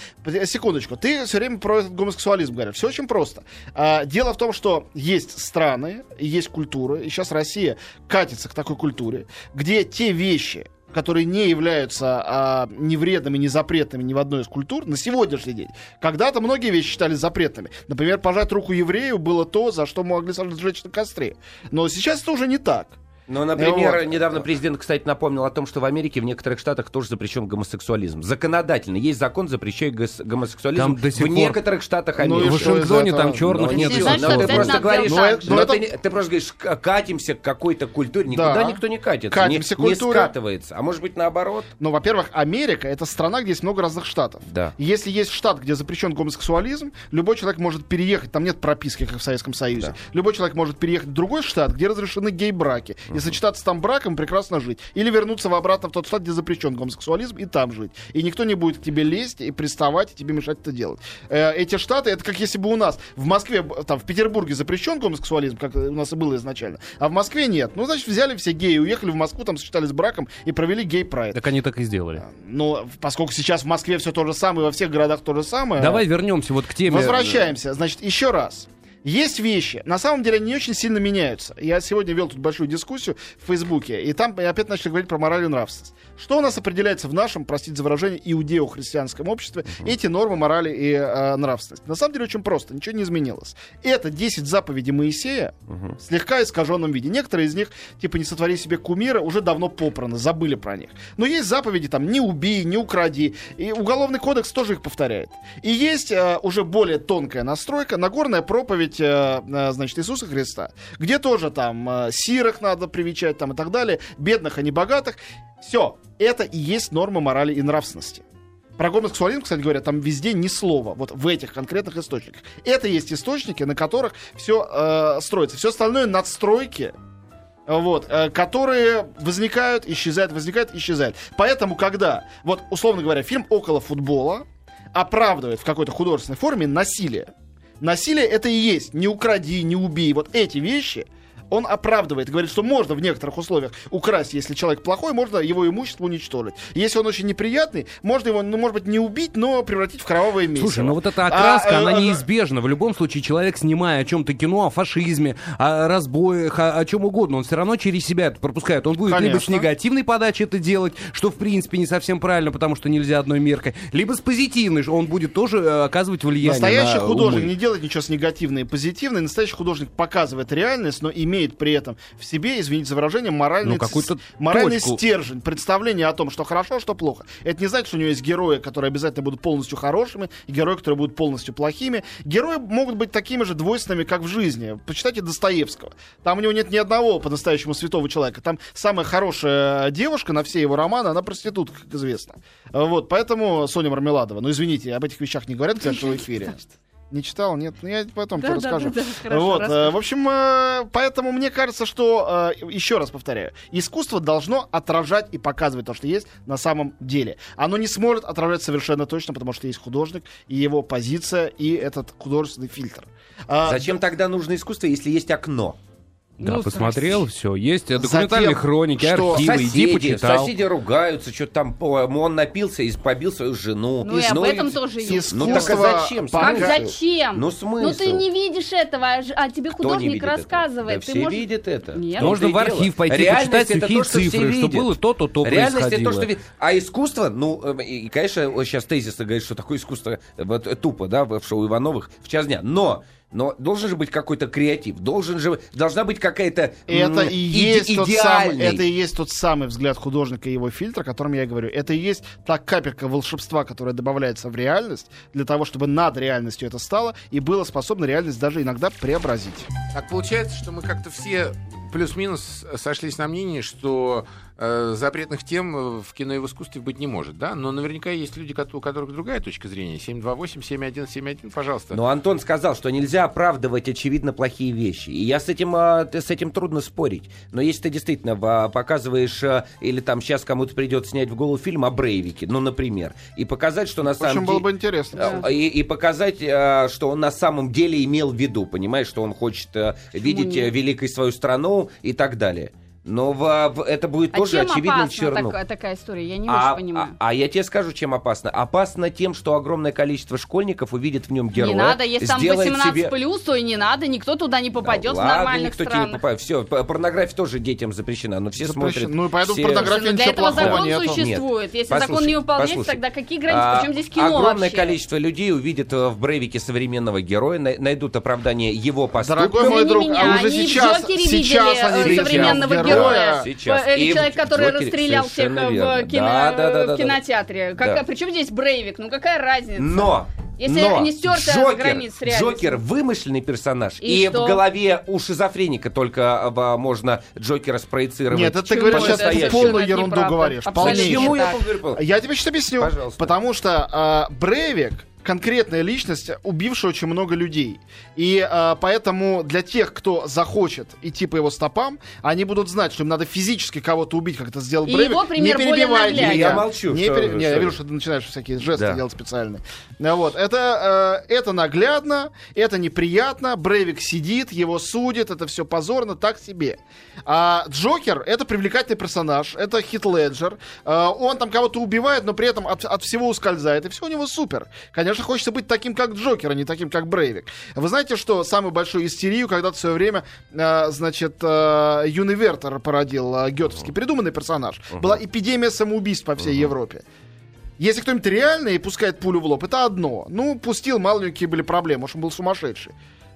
[SPEAKER 2] Секундочку, ты все время про этот гомосексуализм говоришь. Все очень просто. А, дело в том, что есть страны, и есть культуры, и сейчас Россия катится к такой культуре, где те вещи, которые не являются а, ни вредными, ни запретными ни в одной из культур, на сегодняшний день. Когда-то многие вещи считались запретными. Например, пожать руку еврею было то, за что могли сжечь на костре. Но сейчас это уже не так.
[SPEAKER 5] Ну, например,
[SPEAKER 2] Вот.
[SPEAKER 5] недавно президент, кстати, напомнил о том, что в Америке в некоторых штатах тоже запрещен гомосексуализм. Законодательно. Есть закон, запрещающий гомосексуализм
[SPEAKER 3] Там до сих
[SPEAKER 5] в
[SPEAKER 3] пор-
[SPEAKER 5] некоторых штатах
[SPEAKER 2] Ну
[SPEAKER 5] Америки.
[SPEAKER 3] В
[SPEAKER 2] что из
[SPEAKER 3] Вашингтоне там черных
[SPEAKER 5] Ну,
[SPEAKER 3] нет.
[SPEAKER 4] что
[SPEAKER 5] ты просто говоришь, но ты,
[SPEAKER 2] Ну,
[SPEAKER 5] ты просто катимся к какой-то культуре. Никуда
[SPEAKER 2] Да.
[SPEAKER 5] никто не катится.
[SPEAKER 2] Катимся
[SPEAKER 5] не, не скатывается. А может быть наоборот?
[SPEAKER 2] Но, во-первых, Америка это страна, где есть много разных штатов.
[SPEAKER 5] Да.
[SPEAKER 2] Если есть штат, где запрещен гомосексуализм, любой человек может переехать, там нет прописки, как в Советском Союзе.
[SPEAKER 5] Да.
[SPEAKER 2] Любой человек может переехать в другой штат, где разрешены гей-браки, и сочетаться там браком прекрасно жить. Или вернуться в обратно в тот штат, где запрещен гомосексуализм, и там жить. И никто не будет к тебе лезть и приставать, и тебе мешать это делать. Э, эти штаты, это как если бы у нас в Москве, там, в Петербурге запрещен гомосексуализм, как у нас и было изначально, а в Москве нет. Ну, значит, взяли все геи, уехали в Москву, там сочетались браком и провели гей-прайд.
[SPEAKER 3] Так они так и сделали.
[SPEAKER 2] Но поскольку сейчас в Москве все то же самое, во всех городах то же самое.
[SPEAKER 3] Давай вернемся вот к теме.
[SPEAKER 2] Возвращаемся. Значит, еще раз. Есть вещи, на самом деле они не очень сильно меняются. Я сегодня вел тут большую дискуссию в Фейсбуке, и там опять начали говорить про мораль и нравственность. Что у нас определяется в нашем, простите за выражение, иудео-христианском обществе, эти нормы морали и э, нравственности? На самом деле очень просто, ничего не изменилось. Это 10 заповедей Моисея в слегка искаженном виде. Некоторые из них, типа не сотвори себе кумира, уже давно попраны, забыли про них. Но есть заповеди там не убей, не укради. И уголовный кодекс тоже их повторяет. И есть э, уже более тонкая настройка, Нагорная проповедь, э, э, значит, Иисуса Христа, где тоже там э, сирых надо привечать там и так далее, бедных, а не богатых. Все, это и есть норма морали и нравственности. Про гомосексуализм, кстати говоря, там везде ни слова, вот в этих конкретных источниках. Это есть источники, на которых все э, строится. Все остальное надстройки, вот, э, которые возникают, исчезают, возникают, исчезают. Поэтому, когда, вот, условно говоря, фильм около футбола оправдывает в какой-то художественной форме насилие, насилие это и есть не укради, не убей, вот эти вещи – он оправдывает, говорит, что можно в некоторых условиях украсть, если человек плохой, можно его имущество уничтожить. Если он очень неприятный, можно его, ну, может быть, не убить, но превратить в кровавое месиво.
[SPEAKER 3] Слушай, ну вот эта окраска,
[SPEAKER 2] А,
[SPEAKER 3] она
[SPEAKER 2] э,
[SPEAKER 3] неизбежна. В любом случае, человек, снимая о чем-то кино, о фашизме, о разбоях, о, о чем угодно, он все равно через себя это пропускает. Он будет либо с
[SPEAKER 2] Конечно.
[SPEAKER 3] негативной подачи это делать, что в принципе не совсем правильно, потому что нельзя одной меркой, либо с позитивной, он будет тоже э, оказывать влияние
[SPEAKER 2] Настоящий
[SPEAKER 3] на
[SPEAKER 2] художник
[SPEAKER 3] умы.
[SPEAKER 2] не делает ничего с негативным и позитивным. Настоящий художник показывает реальность, но имеет при этом в себе, извините за выражение, моральный,
[SPEAKER 3] Ну, какую-то
[SPEAKER 2] ц- моральный
[SPEAKER 3] точку.
[SPEAKER 2] стержень, представление о том, что хорошо, что плохо. Это не значит, что у него есть герои, которые обязательно будут полностью хорошими, и герои, которые будут полностью плохими. Герои могут быть такими же двойственными, как в жизни. Почитайте Достоевского. Там у него нет ни одного по-настоящему святого человека. Там самая хорошая девушка на все его романы, она проститутка, как известно. Вот, поэтому Соня Мармеладова. Ну, извините, об этих вещах не говорят, конечно, в эфире. Не читал? Нет? Ну, я потом
[SPEAKER 4] Да,
[SPEAKER 2] тебе
[SPEAKER 4] да,
[SPEAKER 2] расскажу.
[SPEAKER 4] да, да, хорошо,
[SPEAKER 2] вот, э, в общем, э, поэтому мне кажется, что, э, еще раз повторяю, искусство должно отражать и показывать то, что есть на самом деле. Оно не сможет отражать совершенно точно, потому что есть художник и его позиция, и этот художественный фильтр. А,
[SPEAKER 5] Зачем тогда нужно искусство, если есть окно?
[SPEAKER 3] Да,
[SPEAKER 4] Ну,
[SPEAKER 3] посмотрел, все. Есть э, документальные
[SPEAKER 2] Затем,
[SPEAKER 3] хроники,
[SPEAKER 2] что
[SPEAKER 3] архивы, иди
[SPEAKER 5] Соседи,
[SPEAKER 3] почитал.
[SPEAKER 5] соседи ругаются, что там он напился и побил свою жену.
[SPEAKER 4] Ну и об
[SPEAKER 5] Ну,
[SPEAKER 4] этом
[SPEAKER 5] и-
[SPEAKER 4] тоже есть.
[SPEAKER 5] Ну так а зачем?
[SPEAKER 2] пока-
[SPEAKER 4] Как зачем?
[SPEAKER 5] Ну смысл?
[SPEAKER 4] Ну ты не видишь этого, а а тебе
[SPEAKER 5] Кто
[SPEAKER 4] художник
[SPEAKER 5] этого?
[SPEAKER 4] рассказывает.
[SPEAKER 5] Да
[SPEAKER 4] ты
[SPEAKER 5] все
[SPEAKER 4] можешь-
[SPEAKER 5] видят это.
[SPEAKER 4] Нет.
[SPEAKER 3] Можно в архив
[SPEAKER 5] дело.
[SPEAKER 3] пойти,
[SPEAKER 5] Реальность
[SPEAKER 3] почитать
[SPEAKER 5] это
[SPEAKER 3] сухие
[SPEAKER 5] то, что все
[SPEAKER 3] цифры, что было то-то, то
[SPEAKER 5] Реальность это то,
[SPEAKER 3] происходило.
[SPEAKER 5] что... А искусство, ну, эм, и, конечно, сейчас тезисно говорит, что такое искусство э, вот, э, тупо, да, в шоу Ивановых в час дня. Но но должен же быть какой-то креатив, должен же, должна быть какая-то м,
[SPEAKER 2] Это и
[SPEAKER 5] иде-
[SPEAKER 2] есть тот самый,
[SPEAKER 5] идеальный.
[SPEAKER 2] это и есть тот самый взгляд художника и его фильтр, о котором я и говорю. Это и есть та капелька волшебства, которая добавляется в реальность, для того, чтобы над реальностью это стало и было способно реальность даже иногда преобразить.
[SPEAKER 1] Так получается, что мы как-то все плюс-минус сошлись на мнении, что э, запретных тем э, в кино и в искусстве быть не может, да? Но наверняка есть люди, у которых другая точка зрения. 728-7171, пожалуйста.
[SPEAKER 5] Но Антон сказал, что нельзя оправдывать очевидно плохие вещи. И я с этим, т- с этим трудно спорить. Но если ты действительно показываешь, или там сейчас кому-то придет снять в голову фильм о Брейвике, ну, например, и показать, что на
[SPEAKER 2] В
[SPEAKER 5] самом
[SPEAKER 2] было
[SPEAKER 5] деле...
[SPEAKER 2] бы интересно.
[SPEAKER 5] И, и показать, что он на самом деле имел в виду, понимаешь, что он хочет а, видеть
[SPEAKER 4] нет?
[SPEAKER 5] великой свою страну и так далее. Но в- в- это будет
[SPEAKER 4] А
[SPEAKER 5] тоже
[SPEAKER 4] чем
[SPEAKER 5] очевидным черном.
[SPEAKER 4] такая, такая история? Я не
[SPEAKER 5] А,
[SPEAKER 4] очень понимаю.
[SPEAKER 5] а- а я тебе скажу, чем опасно. Опасно тем, что огромное количество школьников увидит в нем героя.
[SPEAKER 4] не надо, если там
[SPEAKER 5] сделает
[SPEAKER 4] 18
[SPEAKER 5] себе-
[SPEAKER 4] плюс, то и не надо, никто туда не попадет
[SPEAKER 5] Да
[SPEAKER 4] в
[SPEAKER 5] ладно,
[SPEAKER 4] нормальных
[SPEAKER 5] никто тебе не
[SPEAKER 4] странах.
[SPEAKER 5] попадет. Все, порнография тоже детям запрещена, но все
[SPEAKER 2] Запрещено.
[SPEAKER 5] смотрят.
[SPEAKER 2] Ну и поэтому
[SPEAKER 5] все-
[SPEAKER 2] порнографии
[SPEAKER 4] Для
[SPEAKER 2] ничего
[SPEAKER 4] этого
[SPEAKER 2] плохого
[SPEAKER 4] закон
[SPEAKER 2] нету.
[SPEAKER 4] существует. Если
[SPEAKER 5] Послушай,
[SPEAKER 4] закон не выполняется,
[SPEAKER 5] послушай.
[SPEAKER 4] тогда какие границы?
[SPEAKER 5] А,
[SPEAKER 4] Причем здесь кино
[SPEAKER 5] Огромное
[SPEAKER 4] вообще?
[SPEAKER 5] количество людей увидит э, в Брейвике современного героя, най- найдут оправдание его поступкам.
[SPEAKER 2] Дорогой мой друг, а уже
[SPEAKER 4] они
[SPEAKER 2] сейчас, сейчас они
[SPEAKER 4] э, современного
[SPEAKER 2] героя.
[SPEAKER 4] Героя.
[SPEAKER 5] Сейчас.
[SPEAKER 4] Э,
[SPEAKER 5] И в
[SPEAKER 4] человек, который
[SPEAKER 5] Джокере
[SPEAKER 4] расстрелял всех в,
[SPEAKER 5] верно.
[SPEAKER 4] кино-
[SPEAKER 5] Да, да, да, да,
[SPEAKER 4] в кинотеатре. Как,
[SPEAKER 5] Да.
[SPEAKER 4] а Причем здесь Брейвик? Ну какая разница?
[SPEAKER 5] Но,
[SPEAKER 4] Если
[SPEAKER 5] но
[SPEAKER 4] не стертая
[SPEAKER 5] Джокер,
[SPEAKER 4] границ с реальностью.
[SPEAKER 5] Джокер вымышленный персонаж,
[SPEAKER 4] И
[SPEAKER 5] и,
[SPEAKER 4] что?
[SPEAKER 5] в голове у шизофреника только а, можно Джокера спроецировать.
[SPEAKER 2] Нет, это ты говоришь сейчас
[SPEAKER 4] это
[SPEAKER 2] полную ерунду говоришь.
[SPEAKER 5] Почему я говорю?
[SPEAKER 2] Я тебе сейчас объясню.
[SPEAKER 5] Пожалуйста.
[SPEAKER 2] Потому что а, Брейвик конкретная личность, убившая очень много людей. И а, поэтому для тех, кто захочет идти по его стопам, они будут знать, что им надо физически кого-то убить, как это сделал
[SPEAKER 4] И
[SPEAKER 2] Брейвик.
[SPEAKER 4] его пример
[SPEAKER 2] не перебивай меня.
[SPEAKER 5] Я молчу,
[SPEAKER 2] Не
[SPEAKER 5] что
[SPEAKER 2] пере-
[SPEAKER 5] вы,
[SPEAKER 2] не, я
[SPEAKER 5] что
[SPEAKER 2] вижу, что ты начинаешь всякие жесты
[SPEAKER 5] Да.
[SPEAKER 2] делать специальные. Ну Вот. Это, э, это наглядно, это неприятно. Брейвик сидит, его судят, это все позорно, так себе. А Джокер — это привлекательный персонаж, это Хит Леджер. Э, он там кого-то убивает, но при этом от, от всего ускользает, и все у него супер. Конечно, Конечно, хочется быть таким, как Джокер, а не таким, как Брейвик. Вы знаете, что самую большую истерию когда-то в свое время, э, значит, э, Юный Вертер породил, э, гетовский придуманный персонаж. Была эпидемия самоубийств по всей Европе. Если кто-нибудь реально и пускает пулю в лоб, это одно. Ну, пустил, мало ли какие были проблемы, может, он был сумасшедший.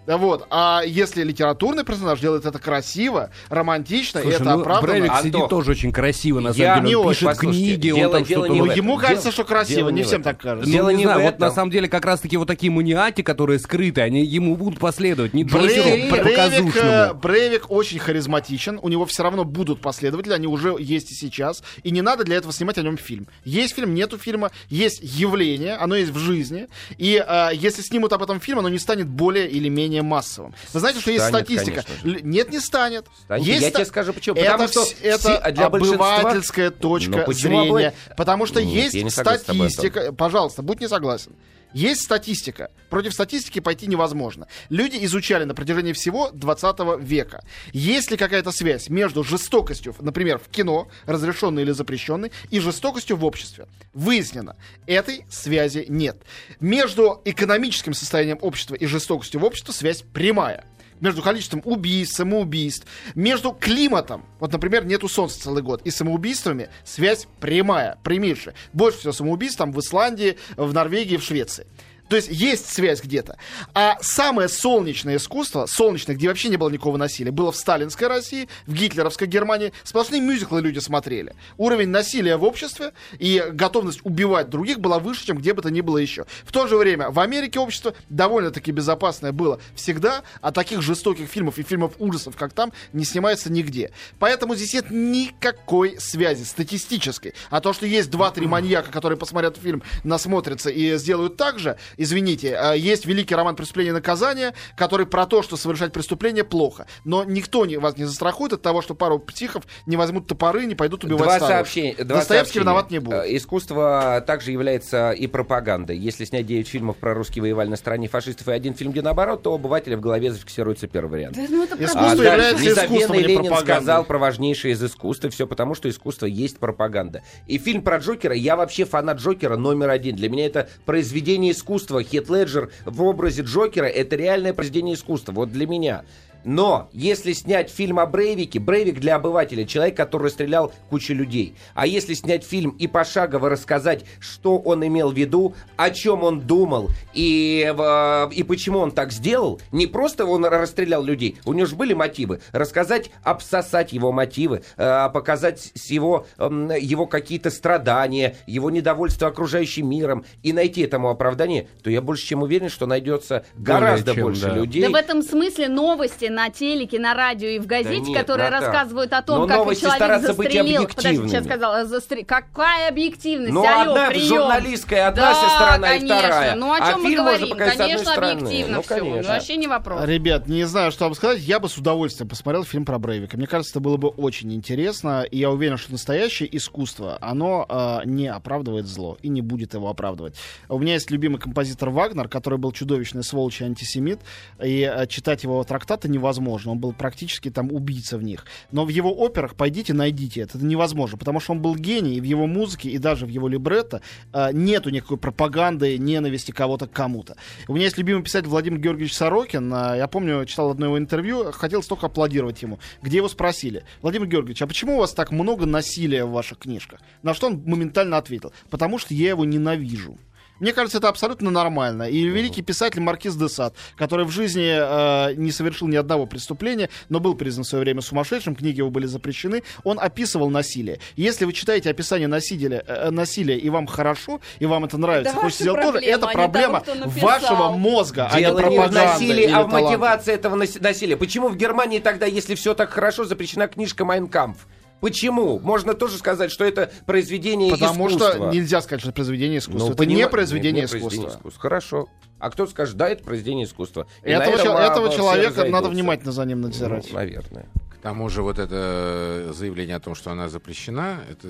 [SPEAKER 2] Да вот. А если литературный персонаж делает это красиво, романтично, и
[SPEAKER 3] Слушай,
[SPEAKER 2] это
[SPEAKER 3] ну,
[SPEAKER 2] оправданно...
[SPEAKER 3] Брейвик
[SPEAKER 5] Антох,
[SPEAKER 3] сидит тоже очень красиво, на
[SPEAKER 5] я
[SPEAKER 3] самом деле. Он
[SPEAKER 2] не
[SPEAKER 3] пишет
[SPEAKER 5] очень. Послушайте,
[SPEAKER 3] книги,
[SPEAKER 5] дело-
[SPEAKER 3] он там
[SPEAKER 5] дело
[SPEAKER 3] что-то...
[SPEAKER 2] Ну, ему кажется, что красиво,
[SPEAKER 5] дело
[SPEAKER 2] не всем так кажется.
[SPEAKER 3] Ну,
[SPEAKER 5] Дело
[SPEAKER 3] не
[SPEAKER 5] не
[SPEAKER 3] знаю,
[SPEAKER 5] в
[SPEAKER 3] вот на самом деле как раз-таки вот такие маниаки, которые скрыты, они ему будут последовать, не
[SPEAKER 2] Брейвик, Брейвик, э. Брейвик очень харизматичен, у него все равно будут последователи, они уже есть и сейчас, и не надо для этого снимать о нем фильм. Есть фильм, нету фильма, есть явление, оно есть в жизни, и э, если снимут об этом фильм, оно не станет более или менее массовым. Вы знаете, что есть статистика? Нет, не станет.
[SPEAKER 5] Станет.
[SPEAKER 2] Есть
[SPEAKER 5] Я
[SPEAKER 2] ста-
[SPEAKER 5] тебе скажу, почему.
[SPEAKER 2] Это,
[SPEAKER 5] Потому что
[SPEAKER 2] это
[SPEAKER 5] для большинства-
[SPEAKER 2] обывательская точка
[SPEAKER 5] Ну,
[SPEAKER 2] зрения. Потому что
[SPEAKER 5] Нет,
[SPEAKER 2] есть статистика. Пожалуйста, будь не согласен. Есть статистика. Против статистики пойти невозможно. Люди изучали на протяжении всего 20 века. Есть ли какая-то связь между жестокостью, например, в кино, разрешенной или запрещенной, и жестокостью в обществе? Выяснено, этой связи нет. Между экономическим состоянием общества и жестокостью в обществе связь прямая между количеством убийств, самоубийств, между климатом. Вот, например, нету солнца целый год. И самоубийствами связь прямая, прямейшая. Больше всего самоубийств там в Исландии, в Норвегии, в Швеции. То есть есть связь где-то. А самое солнечное искусство, солнечное, где вообще не было никакого насилия, было в сталинской России, в гитлеровской Германии. Сплошные мюзиклы люди смотрели. Уровень насилия в обществе и готовность убивать других была выше, чем где бы то ни было еще. В то же время в Америке общество довольно-таки безопасное было всегда, а таких жестоких фильмов и фильмов ужасов, как там, не снимается нигде. Поэтому здесь нет никакой связи статистической. А то, что есть два-три маньяка, которые посмотрят фильм, насмотрятся и сделают так же, извините, а, есть великий роман «Преступление и наказание», который про то, что совершать преступление плохо. Но никто не, вас не застрахует от того, что пару психов не возьмут топоры, не пойдут убивать
[SPEAKER 5] Два сообщения. Два
[SPEAKER 2] Достоевский
[SPEAKER 5] сообщения.
[SPEAKER 2] виноват не будет.
[SPEAKER 5] Э, Искусство также является и пропагандой. Если снять 9 фильмов про русские воевали на стороне фашистов и один фильм, где наоборот, то обывателя в голове зафиксируется первый вариант.
[SPEAKER 4] Да, ну это
[SPEAKER 2] Искусство
[SPEAKER 5] да,
[SPEAKER 2] является искусством, а не
[SPEAKER 5] Ленин
[SPEAKER 2] пропагандой.
[SPEAKER 5] сказал про важнейшее из искусства, все потому, что искусство есть пропаганда. И фильм про Джокера, я вообще фанат Джокера номер один. Для меня это произведение искусства. Хит Леджер в образе Джокера, это реальное произведение искусства. Вот для меня. Но если снять фильм о Брейвике, Брейвик для обывателя, человек, который расстрелял кучу людей. А если снять фильм и пошагово рассказать, что он имел в виду, о чем он думал и, э, и почему он так сделал, не просто он расстрелял людей, у него же были мотивы. Рассказать, обсосать его мотивы, э, показать с его, его какие-то страдания, его недовольство окружающим миром и найти этому оправдание, то я больше чем уверен, что найдется гораздо
[SPEAKER 3] чем,
[SPEAKER 5] больше
[SPEAKER 3] да.
[SPEAKER 5] людей.
[SPEAKER 4] Да в этом смысле новости на телеке, на радио и в газете,
[SPEAKER 5] нет,
[SPEAKER 4] которые
[SPEAKER 5] Наташ.
[SPEAKER 4] рассказывают о том,
[SPEAKER 5] Но
[SPEAKER 4] как
[SPEAKER 5] новости
[SPEAKER 4] человек застрелил. Подожди, сейчас сказала, застр- какая объективность?
[SPEAKER 5] Ну,
[SPEAKER 4] Алло,
[SPEAKER 5] одна
[SPEAKER 4] прием.
[SPEAKER 5] журналистская, одна
[SPEAKER 4] да,
[SPEAKER 5] сторона и
[SPEAKER 4] конечно.
[SPEAKER 5] вторая.
[SPEAKER 4] Ну, о
[SPEAKER 5] А
[SPEAKER 4] чем мы
[SPEAKER 5] фильм можно
[SPEAKER 4] говорим? конечно, объективно
[SPEAKER 5] Ну,
[SPEAKER 4] все.
[SPEAKER 5] конечно.
[SPEAKER 4] вообще не вопрос.
[SPEAKER 2] Ребят, не знаю, что вам сказать. Я бы с удовольствием посмотрел фильм про Брейвика. Мне кажется, это было бы очень интересно. И я уверен, что настоящее искусство, оно э, не оправдывает зло и не будет его оправдывать. У меня есть любимый композитор Вагнер, который был чудовищный сволочь и антисемит. И э, читать его трактаты невозможно. Он был практически там убийца в них. Но в его операх пойдите, найдите это. Это невозможно, потому что он был гений. И в его музыке, и даже в его либретто э, нету никакой пропаганды, ненависти кого-то к кому-то. У меня есть любимый писатель Владимир Георгиевич Сорокин. А, Я помню, читал одно его интервью, хотел столько аплодировать ему. Где его спросили, Владимир Георгиевич, а почему у вас так много насилия в ваших книжках? На что он моментально ответил, потому что я его ненавижу. Мне кажется, это абсолютно нормально. И великий писатель Маркиз де Сад, который в жизни э, не совершил ни одного преступления, но был признан в свое время сумасшедшим, книги его были запрещены, он описывал насилие. Если вы читаете описание насилия, э, насилия и вам хорошо, и вам это нравится,
[SPEAKER 4] Это
[SPEAKER 2] хочется сделать тоже, это
[SPEAKER 4] а
[SPEAKER 2] проблема
[SPEAKER 4] того,
[SPEAKER 2] вашего мозга, а не
[SPEAKER 5] Дело не в насилии,
[SPEAKER 2] или
[SPEAKER 5] а в мотивации этого нас- насилия. Почему в Германии тогда, если все так хорошо, запрещена книжка «Майнкампф»? Почему? Можно тоже сказать, что это произведение
[SPEAKER 2] Потому
[SPEAKER 5] искусства.
[SPEAKER 2] что нельзя сказать, что это произведение искусства.
[SPEAKER 5] Ну,
[SPEAKER 2] это не произведение
[SPEAKER 5] нет, не
[SPEAKER 2] искусства.
[SPEAKER 5] искусства. Хорошо. А кто скажет, да, это произведение искусства. И
[SPEAKER 2] Этого,
[SPEAKER 5] этом, а,
[SPEAKER 2] этого человека надо внимательно за ним надзирать.
[SPEAKER 5] Ну, наверное.
[SPEAKER 1] К тому же вот это заявление о том, что она запрещена, это,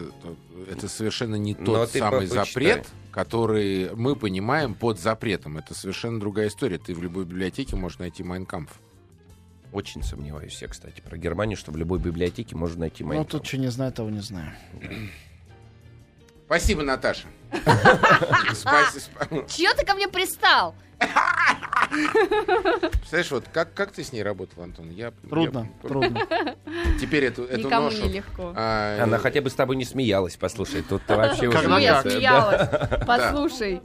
[SPEAKER 1] это совершенно не
[SPEAKER 5] Но
[SPEAKER 1] тот
[SPEAKER 5] ты
[SPEAKER 1] самый запрет, который мы понимаем под запретом. Это совершенно другая история. Ты в любой библиотеке можешь найти Майнкамп.
[SPEAKER 5] Очень сомневаюсь я, кстати, про Германию, что в любой библиотеке можно найти
[SPEAKER 2] Ну,
[SPEAKER 5] Майнкампф.
[SPEAKER 2] тут что не знаю, того не знаю.
[SPEAKER 1] Спасибо, Наташа. Спасибо.
[SPEAKER 4] Чё ты ко мне пристал?
[SPEAKER 1] Представляешь, вот как, как ты с ней работал, Антон? Я,
[SPEAKER 2] Трудно,
[SPEAKER 1] я-
[SPEAKER 2] трудно.
[SPEAKER 1] Теперь эту, эту
[SPEAKER 4] Никому
[SPEAKER 1] ношу...
[SPEAKER 4] не легко.
[SPEAKER 1] а,
[SPEAKER 5] Она хотя бы с тобой не смеялась, послушай, тут вообще уже...
[SPEAKER 2] Когда
[SPEAKER 4] Ну, я смеялась. Послушай.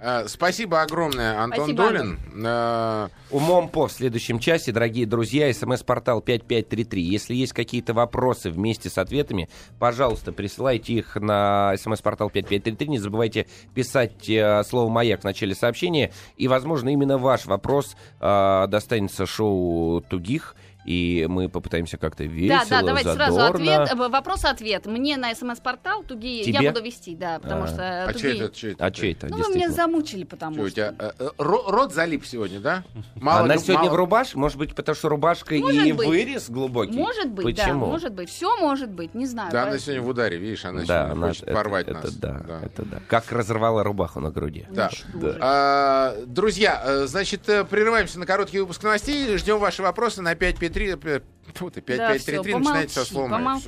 [SPEAKER 1] А, спасибо огромное, Антон
[SPEAKER 4] Спасибо,
[SPEAKER 1] Долин. А,
[SPEAKER 5] Умом по в следующем часе, дорогие друзья, смс-портал 5533. Если есть какие-то вопросы вместе с ответами, пожалуйста, присылайте их на смс-портал 5533. Не забывайте писать э, слово «Маяк» в начале сообщения. И, возможно, именно ваш вопрос э, достанется шоу «Тугих» и мы попытаемся как-то весело,
[SPEAKER 4] Да, да, давайте
[SPEAKER 5] задорно.
[SPEAKER 4] сразу ответ, э, вопрос-ответ. Мне на СМС-портал
[SPEAKER 5] Туги
[SPEAKER 4] я буду вести, да, потому
[SPEAKER 5] а.
[SPEAKER 4] что...
[SPEAKER 1] Э, а
[SPEAKER 4] чей
[SPEAKER 1] это? Чей это?
[SPEAKER 5] А чей это?
[SPEAKER 4] Ну, вы меня замучили, потому
[SPEAKER 1] что...
[SPEAKER 4] что...
[SPEAKER 1] Тебя, э, э рот залип сегодня, да? Мало,
[SPEAKER 5] Она сегодня
[SPEAKER 1] мало...
[SPEAKER 5] в рубашке, может быть, потому что рубашка
[SPEAKER 4] может
[SPEAKER 5] и
[SPEAKER 4] быть.
[SPEAKER 5] вырез глубокий?
[SPEAKER 4] Может быть,
[SPEAKER 5] Почему?
[SPEAKER 4] да, может быть. Все может быть, не знаю.
[SPEAKER 1] Да, она сегодня в ударе, видишь, она
[SPEAKER 5] да,
[SPEAKER 1] сегодня
[SPEAKER 5] она,
[SPEAKER 1] хочет
[SPEAKER 5] это,
[SPEAKER 1] порвать
[SPEAKER 5] это,
[SPEAKER 1] нас.
[SPEAKER 5] Это да,
[SPEAKER 1] да,
[SPEAKER 5] это да. Как разорвала рубаху на груди.
[SPEAKER 1] Ну, да.
[SPEAKER 4] да.
[SPEAKER 1] А, друзья, значит, прерываемся на короткий выпуск новостей, ждем ваши вопросы на 5 5 5-3, вот и 5-5-3-3
[SPEAKER 4] да,
[SPEAKER 1] начинает со слома.
[SPEAKER 4] Помолчи,